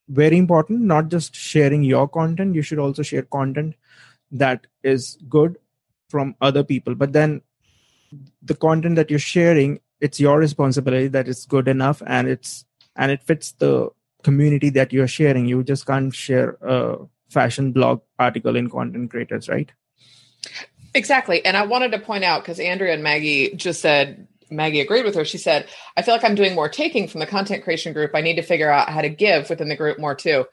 very important not just sharing your content you should also share content that is good from other people. But then the content that you're sharing it's your responsibility that it's good enough and it's and it fits the community that you're sharing. You just can't share a fashion blog article in content creators right? Exactly. And i wanted to point out because andrea and maggie just said Maggie agreed with her. She said, I feel like I'm doing more taking from the content creation group. I need to figure out how to give within the group more too.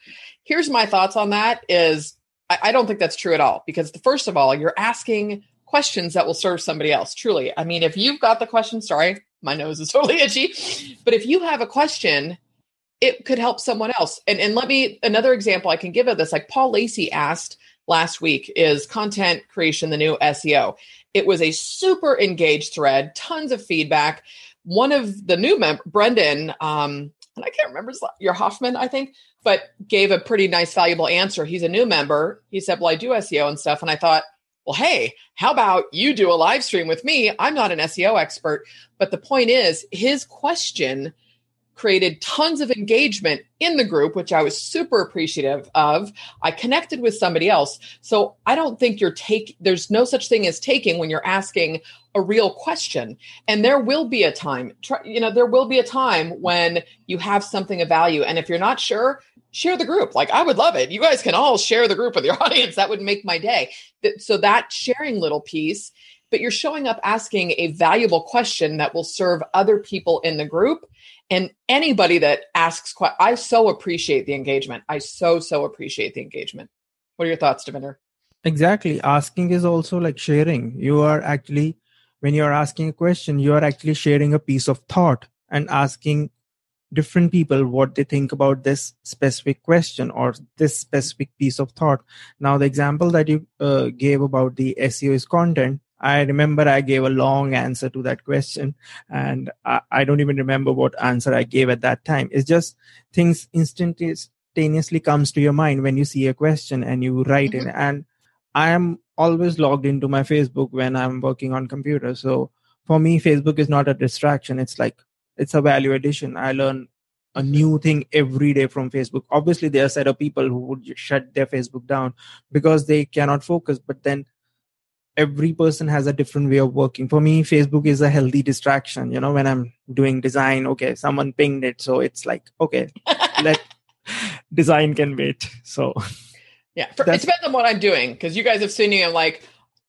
Here's my thoughts on that is I, I don't think that's true at all because the, first of all, you're asking questions that will serve somebody else. Truly. I mean, if you've got the question, sorry, my nose is totally itchy, but if you have a question, it could help someone else. And, and let me, another example I can give of this, like Paul Lacey asked last week is content creation, the new SEO. It was a super engaged thread, tons of feedback. One of the new members, Brendan, um, and I can't remember your Hoffman, I think, but gave a pretty nice, valuable answer. He's a new member. He said, Well, I do SEO and stuff. And I thought, well, hey, how about you do a live stream with me? I'm not an SEO expert. But the point is, his question created tons of engagement in the group, which I was super appreciative of. I connected with somebody else. So I don't think you're take there's no such thing as taking when you're asking a real question. And there will be a time, you know, there will be a time when you have something of value. And if you're not sure, share the group. Like I would love it. You guys can all share the group with your audience. That would make my day. So that sharing little piece but you're showing up asking a valuable question that will serve other people in the group and anybody that asks i so appreciate the engagement. I so so appreciate the engagement. What are your thoughts Davinder? exactly. Asking is also like sharing. You are actually when you're asking a question you are actually sharing a piece of thought and asking different people what they think about this specific question or this specific piece of thought. Now the example that you uh, gave about the seo is content I remember I gave a long answer to that question, and I, I, don't even remember what answer I gave at that time. It's just things instantaneously comes to your mind when you see a question and you write mm-hmm. it. And I am always logged into my Facebook when I'm working on computer. So for me, Facebook is not a distraction. It's like it's a value addition. I learn a mm-hmm. new thing every day from Facebook. Obviously, there are set of people who would shut their Facebook down because they cannot focus. But then every person has a different way of working. For me facebook is a healthy distraction. You know when i'm doing design okay someone pinged it so it's like okay let design can wait. So yeah for, it depends on what i'm doing because you guys have seen me i'm like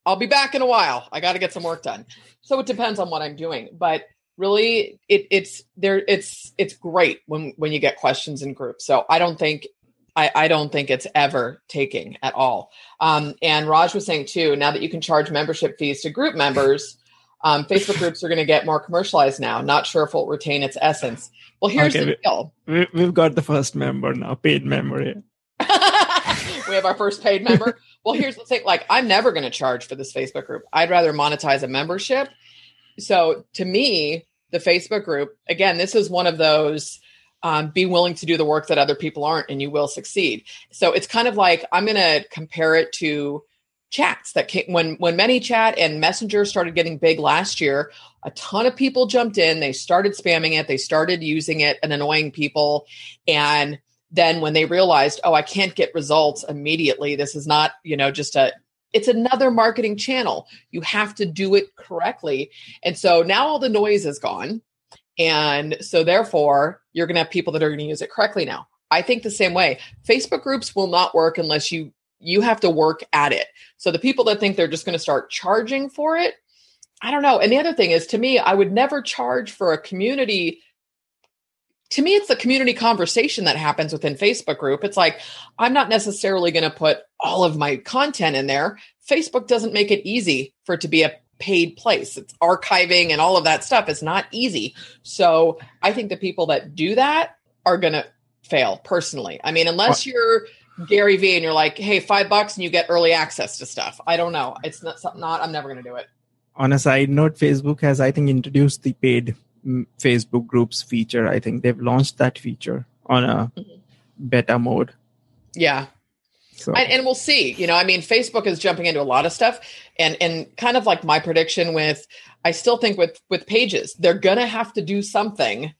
i'll be back in a while. I got to get some work done. So it depends on what i'm doing but really it, it's there it's it's great when when you get questions in groups. So i don't think I, I don't think it's ever taking at all. Um, and Raj was saying too, now that you can charge membership fees to group members, um, Facebook groups are going to get more commercialized now. Not sure if it'll retain its essence. Well, here's okay, the deal. We, we've got the first member now, paid member. Yeah. we have our first paid member. well, here's the thing: like, I'm never going to charge for this Facebook group. I'd rather monetize a membership. So, to me, the Facebook group again, this is one of those um, be willing to do the work that other people aren't and you will succeed. So it's kind of like i'm going to compare it to chats that came when when ManyChat and messenger started getting big last year a ton of people jumped in they started spamming it they started using it and annoying people. And then when they realized oh i can't get results immediately. This is not you know just a it's another marketing channel. You have to do it correctly. And so now all the noise is gone and so therefore, you're going to have people that are going to use it correctly now. I think the same way. Facebook groups will not work unless you you have to work at it. So the people that think they're just going to start charging for it, I don't know. And the other thing is to me, I would never charge for a community to me it's the community conversation that happens within facebook group it's like i'm not necessarily going to put all of my content in there facebook doesn't make it easy for it to be a paid place. It's archiving and all of that stuff is not easy. So I think the people that do that are going to fail personally. I mean, unless you're Gary Vee and you're like, hey, five bucks and you get early access to stuff. I don't know. It's not something not. I'm never going to do it. On a side note, Facebook has I think introduced the paid mm, Facebook groups feature. I think they've launched that feature on a Mhm. beta mode. Yeah. So And, and we'll see. You know, I mean, Facebook is jumping into a lot of stuff, and and kind of like my prediction with, I still think with with pages, they're gonna have to do something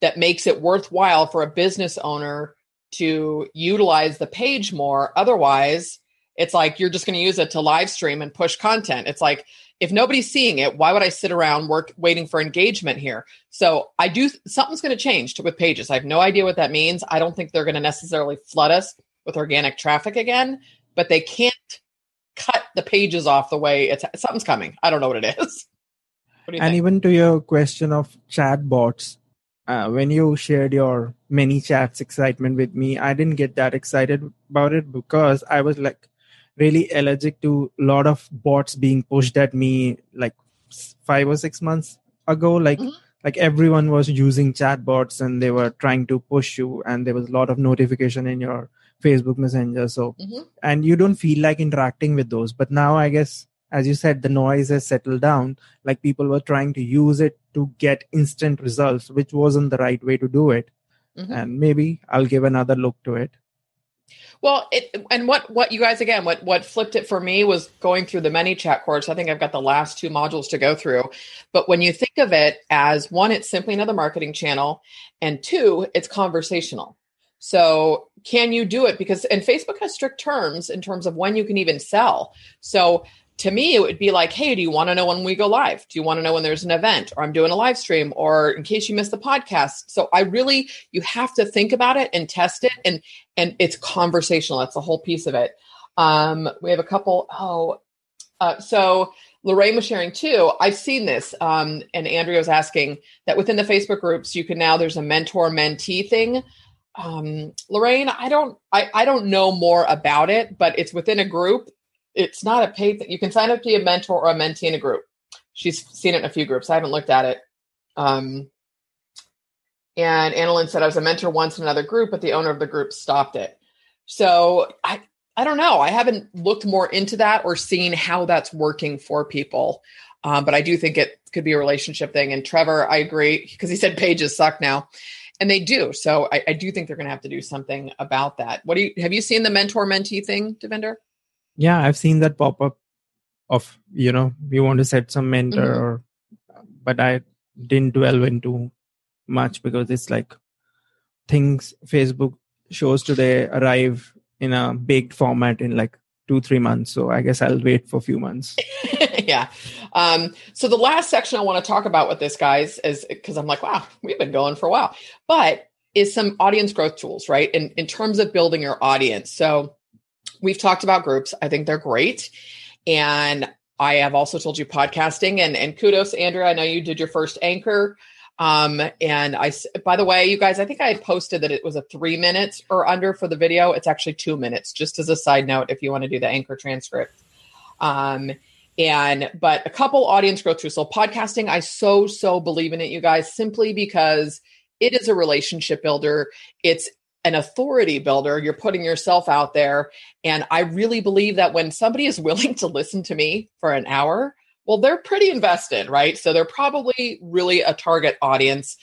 that makes it worthwhile for a business owner to utilize the page more. Otherwise, it's like you're just to use it to live stream and push content. It's like if nobody's seeing it, why would I sit around work waiting for engagement here? So I do something's going to change with pages. I have no idea what that means. I don't think they're going to necessarily flood us with organic traffic again, but they can't cut the pages off the way it's something's coming. I don't know what it is. What and think? even to your question of chat bots, uh, when you shared your ManyChats excitement with me, I didn't get that excited about it because I was like really allergic to a lot of bots being pushed at me like five or six months ago. Like Mhm. like everyone was using chat bots and they were trying to push you, and there was a lot of notification in your Facebook Messenger. So Mhm. and you don't feel like interacting with those. But now I guess as you said, the noise has settled down. Like people were trying to use it to get instant results, which wasn't the right way to do it. Mhm. And maybe I'll give another look to it. Well, it and what what you guys again what what flipped it for me was going through the ManyChat course. I think I've got the last two modules to go through. But when you think of it as one, it's simply another marketing channel, and two, it's conversational. So can you do it? Because and Facebook has strict terms in terms of when you can even sell. So to me, it would be like, hey, do you want to know when we go live? Do you want to know when there's an event or I'm doing a live stream or in case you missed the podcast? So I really, you have to think about it and test it. And, and it's conversational. That's the whole piece of it. Um, we have a couple. Oh, uh, so Lorraine was sharing too. I've seen this. Um, and Andrea was asking that within the Facebook groups, you can now, there's a mentor mentee thing. Um, Lorraine, I don't, I, I don't know more about it, but it's within a group it's not a paid thing. You can sign up to be a mentor or a mentee in a group. She's seen it in a few groups. I haven't looked at it. Um, and Annalyn said I was a mentor once in another group, but the owner of the group stopped it. So I I don't know. I haven't looked more into that or seen how that's working for people. Um, but I do think it could be a relationship thing. And Trevor, I agree because he said pages suck now, and they do. So I, I do think they're going to have to do something about that. What do you have you seen the mentor mentee thing, Davinder? Yeah, I've seen that pop up of, you know, we want to set some mentor Mhm. or but I didn't delve into much because it's like things Facebook shows today arrive in a baked format in like two, three months. So I guess I'll wait for a few months. yeah. Um, so the last section I want to talk about with this, guys, is because I'm like, wow, we've been going for a while, but is some audience growth tools, right? In in terms of building your audience. So we've talked about groups. I think they're great. And I have also told you podcasting and, and kudos, Andrea. I know you did your first anchor. Um, and I, by the way, you guys, I think I posted that it was a three minutes or under for the video. It's actually two minutes, just as a side note, if you want to do the anchor transcript. Um, and, but a couple audience growth tools. So podcasting, I so, so believe in it, you guys, simply because it is a relationship builder. It's an authority builder. You're putting yourself out there. And I really believe that when somebody is willing to listen to me for an hour, well, they're pretty invested, right? So they're probably really a target audience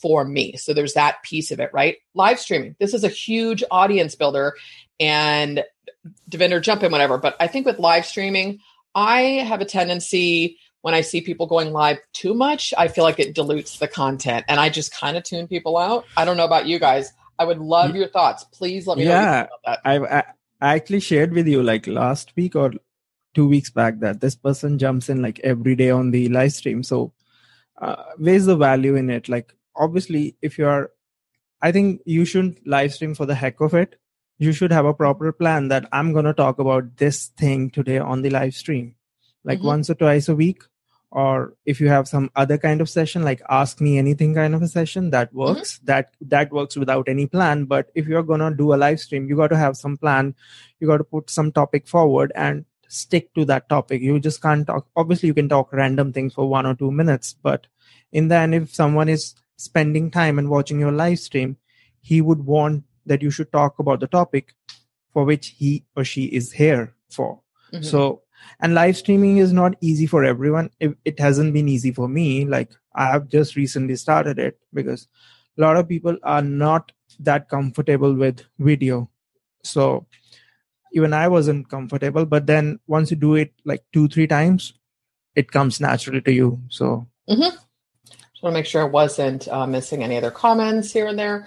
for me. So there's that piece of it, right? Live streaming. This is a huge audience builder. And Davinder, jump in whatever. But I think with live streaming, I have a tendency when I see people going live too much, I feel like it dilutes the content and I just kind of tune people out. I don't know about you guys. I would love your thoughts. Please let me know Yeah. that. I've, I, I actually shared with you like last week or two weeks back that this person jumps in like every day on the live stream. So, uh, where's the value in it? Like, obviously, if you're, I think you shouldn't live stream for the heck of it. You should have a proper plan that I'm going to talk about this thing today on the live stream, like Mhm. once or twice a week. Or if you have some other kind of session, like ask me anything kind of a session, that works. That that works without any plan. But if you're gonna do a live stream, you got to have some plan. You got to put some topic forward and stick to that topic. You just can't talk. Obviously, you can talk random things for one or two minutes, but in the end, if someone is spending time and watching your live stream, he would want that you should talk about the topic for which he or she is here for. Mm-hmm. So, and live streaming is not easy for everyone. It, it hasn't been easy for me. Like I have just recently started it because a lot of people are not that comfortable with video. So even I wasn't comfortable, but then once you do it like two, three times, it comes naturally to you. So mm-hmm. just want to make sure I wasn't uh, missing any other comments here and there.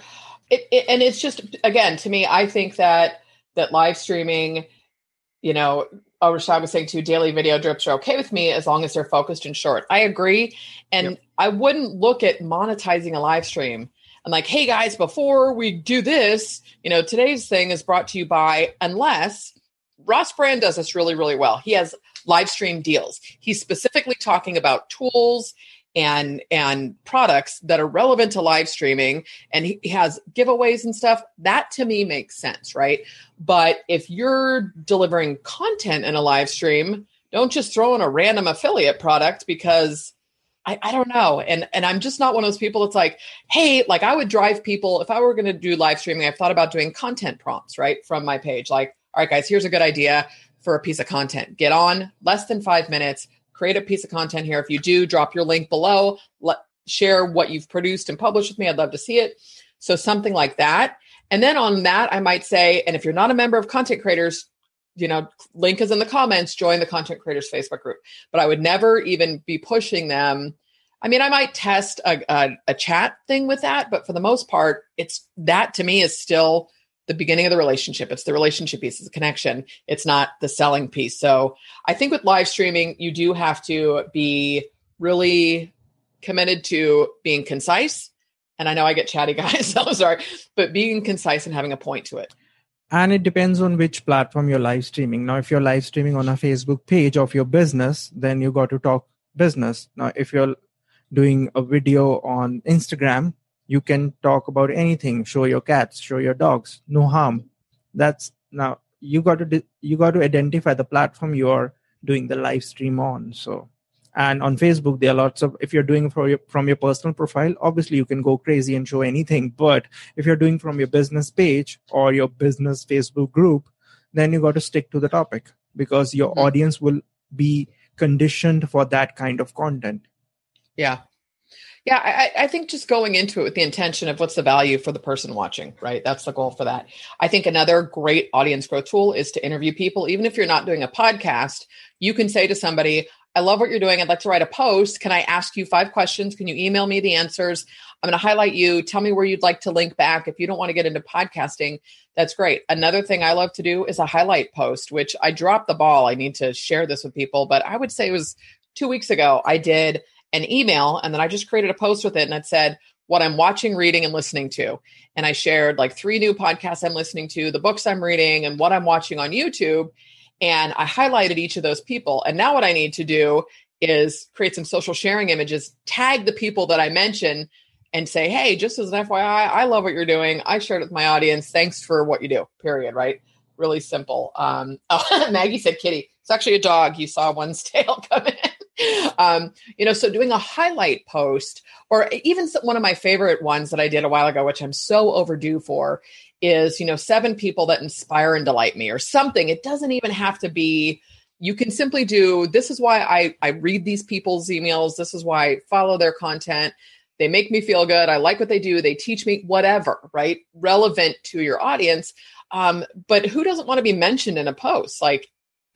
It, it, and it's just again to me, I think that that live streaming, you know, oh, Rashad was saying too, daily video drips are okay with me as long as they're focused and short. I agree, and yep. I wouldn't look at monetizing a live stream and like, hey guys, before we do this, you know, today's thing is brought to you by unless Ross Brand does this really, really well. He has live stream deals. He's specifically talking about tools and and products that are relevant to live streaming and he has giveaways and stuff that to me makes sense right but if you're delivering content in a live stream don't just throw in a random affiliate product because I, I don't know. And and I'm just not one of those people that's like, hey, like I would drive people if I were going to do live streaming, I've thought about doing content prompts, right? From my page. Like, all right, guys, here's a good idea for a piece of content. Get on less than five minutes, create a piece of content here. If you do, drop your link below, let share what you've produced and published with me. I'd love to see it. So something like that. And then on that, I might say, and if you're not a member of content creators, you know, link is in the comments, join the content creators Facebook group. But I would never even be pushing them. I mean, I might test a, a, a, chat thing with that, but for the most part, it's that to me is still the beginning of the relationship. It's the relationship piece, it's the connection. It's not the selling piece. So I think with live streaming, you do have to be really committed to being concise. And I know I get chatty guys, so I'm sorry, but being concise and having a point to it and it depends on which platform you're live streaming. Now if you're live streaming on a facebook page of your business then you got to talk business. Now if you're doing a video on instagram you can talk about anything. Show your cats show your dogs no harm. That's now you got to you got to identify the platform you're doing the live stream on. So and on facebook there are lots of if you're doing from your from your personal profile obviously you can go crazy and show anything. But if you're doing from your business page or your business facebook group then you got to stick to the topic because your mm-hmm. audience will be conditioned for that kind of content. Yeah yeah I, I think just going into it with the intention of what's the value for the person watching right that's the goal for that i think another great audience growth tool is to interview people even if you're not doing a podcast you can say to somebody I love what you're doing. I'd like to write a post. Can I ask you five questions? Can you email me the answers? I'm going to highlight you. Tell me where you'd like to link back. If you don't want to get into podcasting, that's great. Another thing I love to do is a highlight post, which I dropped the ball. I need to share this with people, but I would say it was two weeks ago. I did an email and then I just created a post with it and it said, what I'm watching, reading, and listening to. And I shared like three new podcasts I'm listening to, the books I'm reading, and what I'm watching on YouTube and I highlighted each of those people. And now what I need to do is create some social sharing images, tag the people that I mention and say, hey, just as an FYI, I love what you're doing. I shared it with my audience. Thanks for what you do. Period. Right? Really simple. Um, oh, Maggie said kitty. It's actually a dog. You saw one's tail come in. Um, you know, so doing a highlight post, or even one of my favorite ones that I did a while ago, which I'm so overdue for, is you know seven people that inspire and delight me or something. It doesn't even have to be you can simply do this is why i i read these people's emails. This is why i follow their content. They make me feel good. I like what they do. They teach me whatever right? Relevant to your audience. Um, but who doesn't want to be mentioned in a post? Like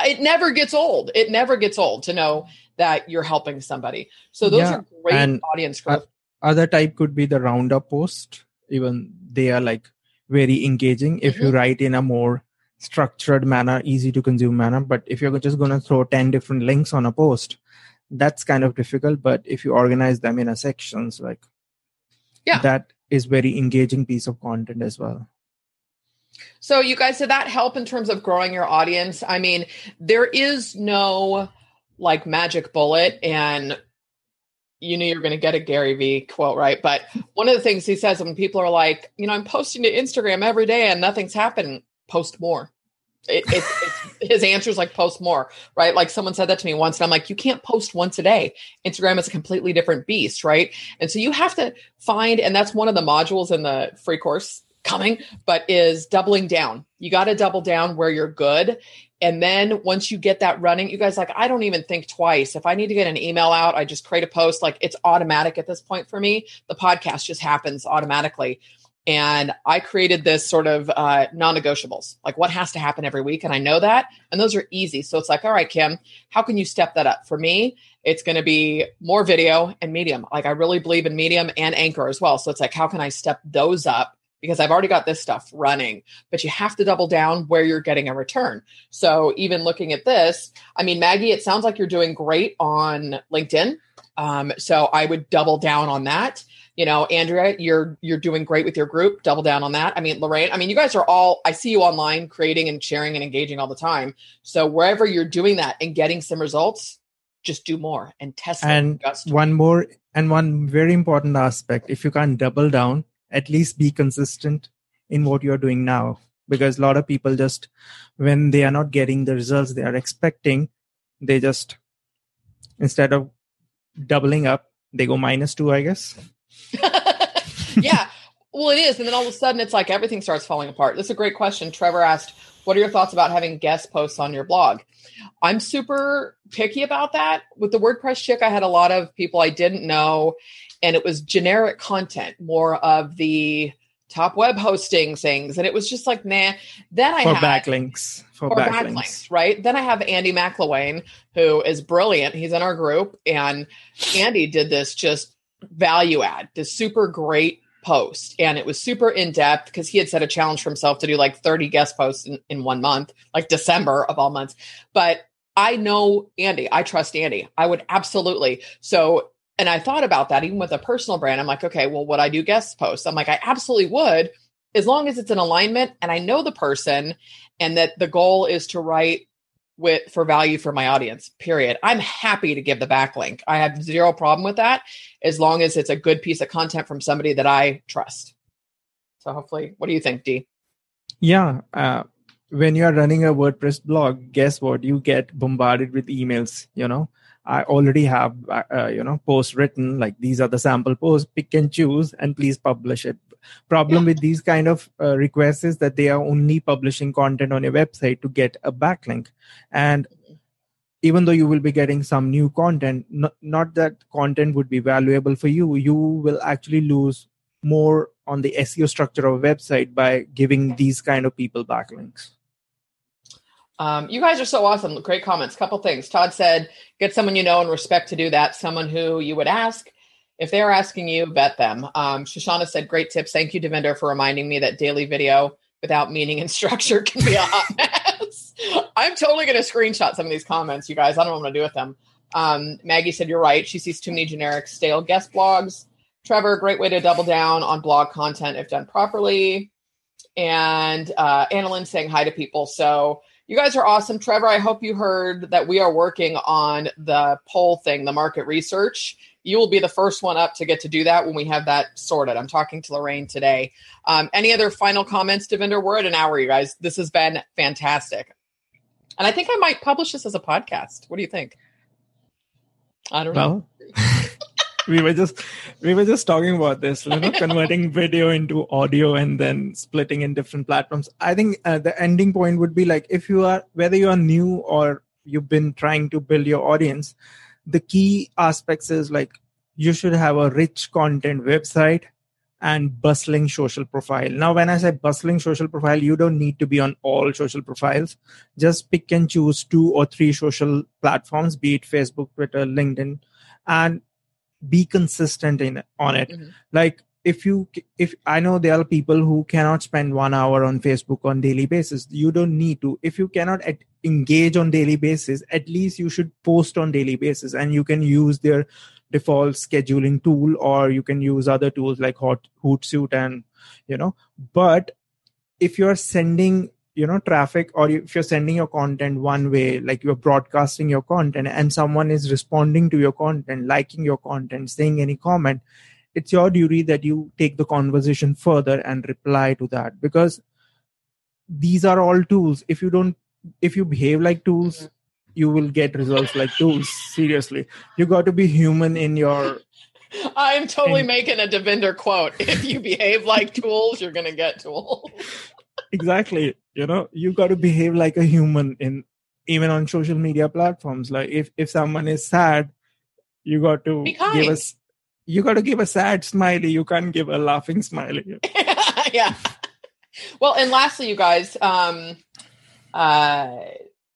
it never gets old it never gets old to know that you're helping somebody so those yeah, are great audience growth other type could be the roundup post even they are like very engaging if mm-hmm. you write in a more structured manner, easy to consume manner. But if you're just going to throw 10 different links on a post, that's kind of difficult. But if you organize them in a sections, like, yeah, that is very engaging piece of content as well. So you guys, did that help in terms of growing your audience? I mean, there is no like magic bullet and you knew you were going to get a Gary Vee quote, right? But one of the things he says when people are like, you know, I'm posting to Instagram every day and nothing's happened, post more. It, it, his answer is like post more, right? Like someone said that to me once, and I'm like, you can't post once a day. Instagram is a completely different beast, right? And so you have to find, and that's one of the modules in the free course coming, but is doubling down. You got to double down where you're good. And then once you get that running, you guys like, I don't even think twice. If I need to get an email out, I just create a post. Like it's automatic at this point for me. The podcast just happens automatically. And I created this sort of uh, non negotiables, like what has to happen every week. And I know that. And those are easy. So it's like, all right, Kim, how can you step that up? For me, it's going to be more video and medium. Like I really believe in medium and anchor as well. So it's like, how can I step those up? Because I've already got this stuff running, but you have to double down where you're getting a return. So even looking at this, I mean, Maggie, it sounds like you're doing great on LinkedIn. Um, so I would double down on that. You know andrea you're you're doing great with your group. Double down on that. I mean lorraine i mean you guys are all i see you online creating and sharing and engaging all the time. So wherever you're doing that and getting some results just do more and test and one more and one very important aspect if you can't double down at least be consistent in what you're doing now because a lot of people just when they are not getting the results they are expecting they just instead of doubling up they go minus two i guess yeah. Well, it is. And then all of a sudden, it's like everything starts falling apart. that's a great question. Trevor asked, What are your thoughts about having guest posts on your blog? I'm super picky about that. With the WordPress chick, I had a lot of people I didn't know, and it was generic content, more of the top web hosting things. And it was just like, nah. Then I for had backlinks. For, for backlinks. backlinks. right? Then I have Andy McIlwain, who is brilliant. He's in our group, and Andy did this just value add, this super great post. And it was super in depth because he had set a challenge for himself to do like 30 guest posts in, in one month, like December of all months. But I know Andy. I trust Andy. I would absolutely. So, and I thought about that even with a personal brand. I'm like, okay, well, would I do guest posts? I'm like, I absolutely would, as long as it's in alignment and I know the person and that the goal is to write with for value for my audience period. I'm happy to give the backlink. I have zero problem with that as long as it's a good piece of content from somebody that i trust. So hopefully what do you think d yeah uh, when you're running a wordpress blog guess what? You get bombarded with emails you know i already have uh, uh you know posts written like these are the sample posts pick and choose and please publish it. Problem yeah. with these kind of uh, requests is that they are only publishing content on your website to get a backlink. And even though you will be getting some new content not, not that content would be valuable for you. You will actually lose more on the seo structure of a website by giving these kind of people backlinks um, you guys are so awesome. Great comments. Couple things. Todd said, get someone you know and respect to do that. Someone who you would ask if they're asking you, vet them. Um, Shoshana said, great tips. Thank you, Davinder, for reminding me that daily video without meaning and structure can be a hot mess. I'm totally going to screenshot some of these comments, you guys. I don't know what to do with them. Um, Maggie said, you're right. She sees too many generic, stale guest blogs. Trevor, great way to double down on blog content if done properly. And uh, Annalyn saying hi to people. So you guys are awesome. Trevor, I hope you heard that we are working on the poll thing, the market research you will be the first one up to get to do that when we have that sorted. I'm talking to Lorraine today. Um, any other final comments, Davinder? We're at an hour, you guys. This has been fantastic. And I think I might publish this as a podcast. What do you think? I don't know. we were just we were just talking about this you know converting video into audio and then splitting in different platforms i think uh, the ending point would be like if you are whether you are new or you've been trying to build your audience the key aspects is like you should have a rich content website and bustling social profile. Now, when I say bustling social profile, you don't need to be on all social profiles. Just pick and choose two or three social platforms, be it Facebook, Twitter, LinkedIn, and be consistent in on it. Mm-hmm. Like if you if i know there are people who cannot spend one hour on facebook on daily basis you don't need to if you cannot at, engage on daily basis at least you should post on daily basis and you can use their default scheduling tool or you can use other tools like hot hootsuite and you know but if you're sending you know traffic or if you're sending your content one way like you're broadcasting your content and someone is responding to your content liking your content saying any comment it's your duty that you take the conversation further and reply to that because these are all tools if you don't if you behave like tools you will get results like tools seriously you got to be human in your I'm totally and, making a Davinder quote. If you behave like tools, you're going to get tools. exactly. You know, you got to behave like a human in even on social media platforms. Like if if someone is sad, you got to give us you got to give a sad smiley. You can't give a laughing smiley. yeah. Well, and lastly, you guys, um, uh,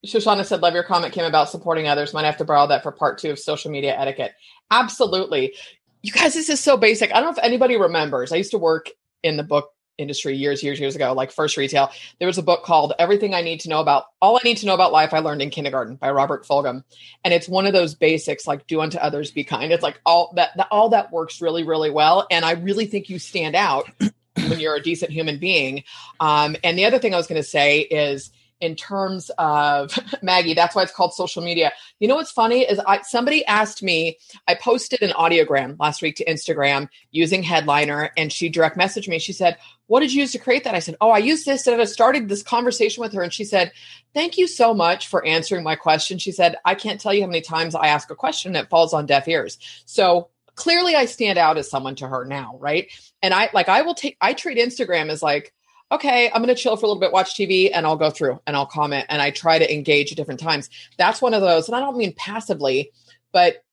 Shoshana said, "Love your comment, Kim, about supporting others. Might have to borrow that for part two of social media etiquette." Absolutely, you guys. This is so basic. I don't know if anybody remembers. I used to work in the book industry years, years, years ago, like first retail. There was a book called Everything I Need to Know About All I Need to Know About Life I Learned in Kindergarten by Robert Fulghum. And it's one of those basics like do unto others, be kind. It's like all that, that all that works really, really well. And I really think you stand out when you're a decent human being. Um, and the other thing I was going to say is in terms of Maggie, that's why it's called social media. You know what's funny is I somebody asked me, I posted an audiogram last week to Instagram using Headliner, and she direct messaged me. She said, What did you use to create that? I said, Oh, I used this. And I started this conversation with her, and she said, Thank you so much for answering my question. She said, I can't tell you how many times I ask a question that falls on deaf ears. So clearly I stand out as someone to her now, right? And I like I will take I treat Instagram as like okay, I'm going to chill for a little bit, watch TV, and I'll go through and I'll comment and I try to engage at different times. That's one of those, and I don't mean passively, but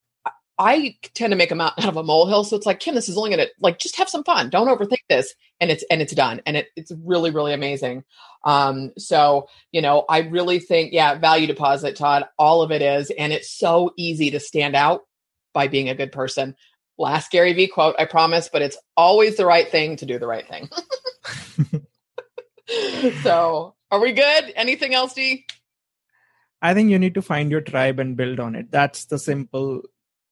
I tend to make them out, out of a molehill. So it's like, Kim, this is only going to like just have some fun. Don't overthink this, and it's and it's done, and it, it's really really amazing. Um, so you know, I really think, yeah, value deposit, Todd, all of it is, and it's so easy to stand out by being a good person. Last Gary V quote, I promise, but it's always the right thing to do the right thing. so are we good? Anything else, D? I think you need to find your tribe and build on it. That's the simple.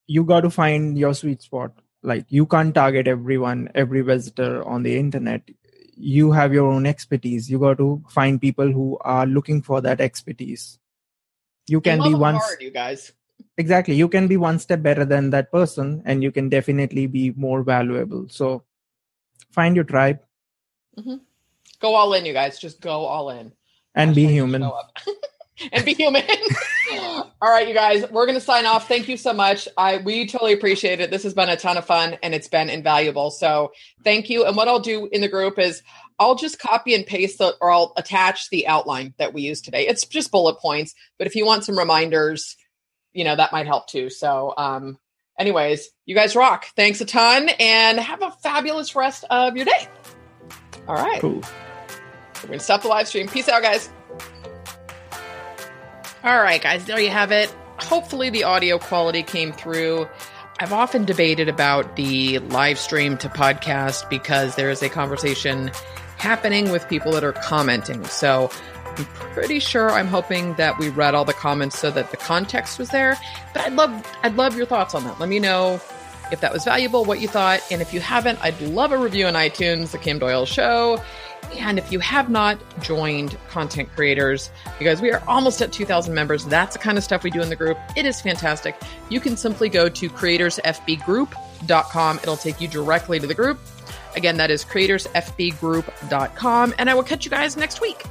You got to find your sweet spot. Like you can't target everyone, every visitor on the internet. You have your own expertise. You got to find people who are looking for that expertise. You can be one. Hard, you guys. Exactly. You can be one step better than that person, and you can definitely be more valuable. So, find your tribe. Mm-hmm. Go all in, you guys. Just go all in. And be human. and be human. all right, you guys. We're gonna sign off. Thank you so much. I we totally appreciate it. This has been a ton of fun and it's been invaluable. So thank you. And what I'll do in the group is I'll just copy and paste the, or I'll attach the outline that we used today. It's just bullet points, but if you want some reminders, you know, that might help too. So um anyways, you guys rock. Thanks a ton and have a fabulous rest of your day. All right. Cool. We're going to stop the live stream. Peace out, guys. All right, guys, there you have it. Hopefully, the audio quality came through. I've often debated about the live stream to podcast because there is a conversation happening with people that are commenting. So I'm pretty sure I'm hoping that we read all the comments so that the context was there. But I'd love I'd love your thoughts on that. Let me know if that was valuable, what you thought, and if you haven't, I'd love a review on iTunes, The Kim Doyle Show. And if you have not joined content creators, because we are almost at 2,000 members, that's the kind of stuff we do in the group. It is fantastic. You can simply go to creatorsfbgroup.com. It'll take you directly to the group. Again, that is creatorsfbgroup.com. And I will catch you guys next week.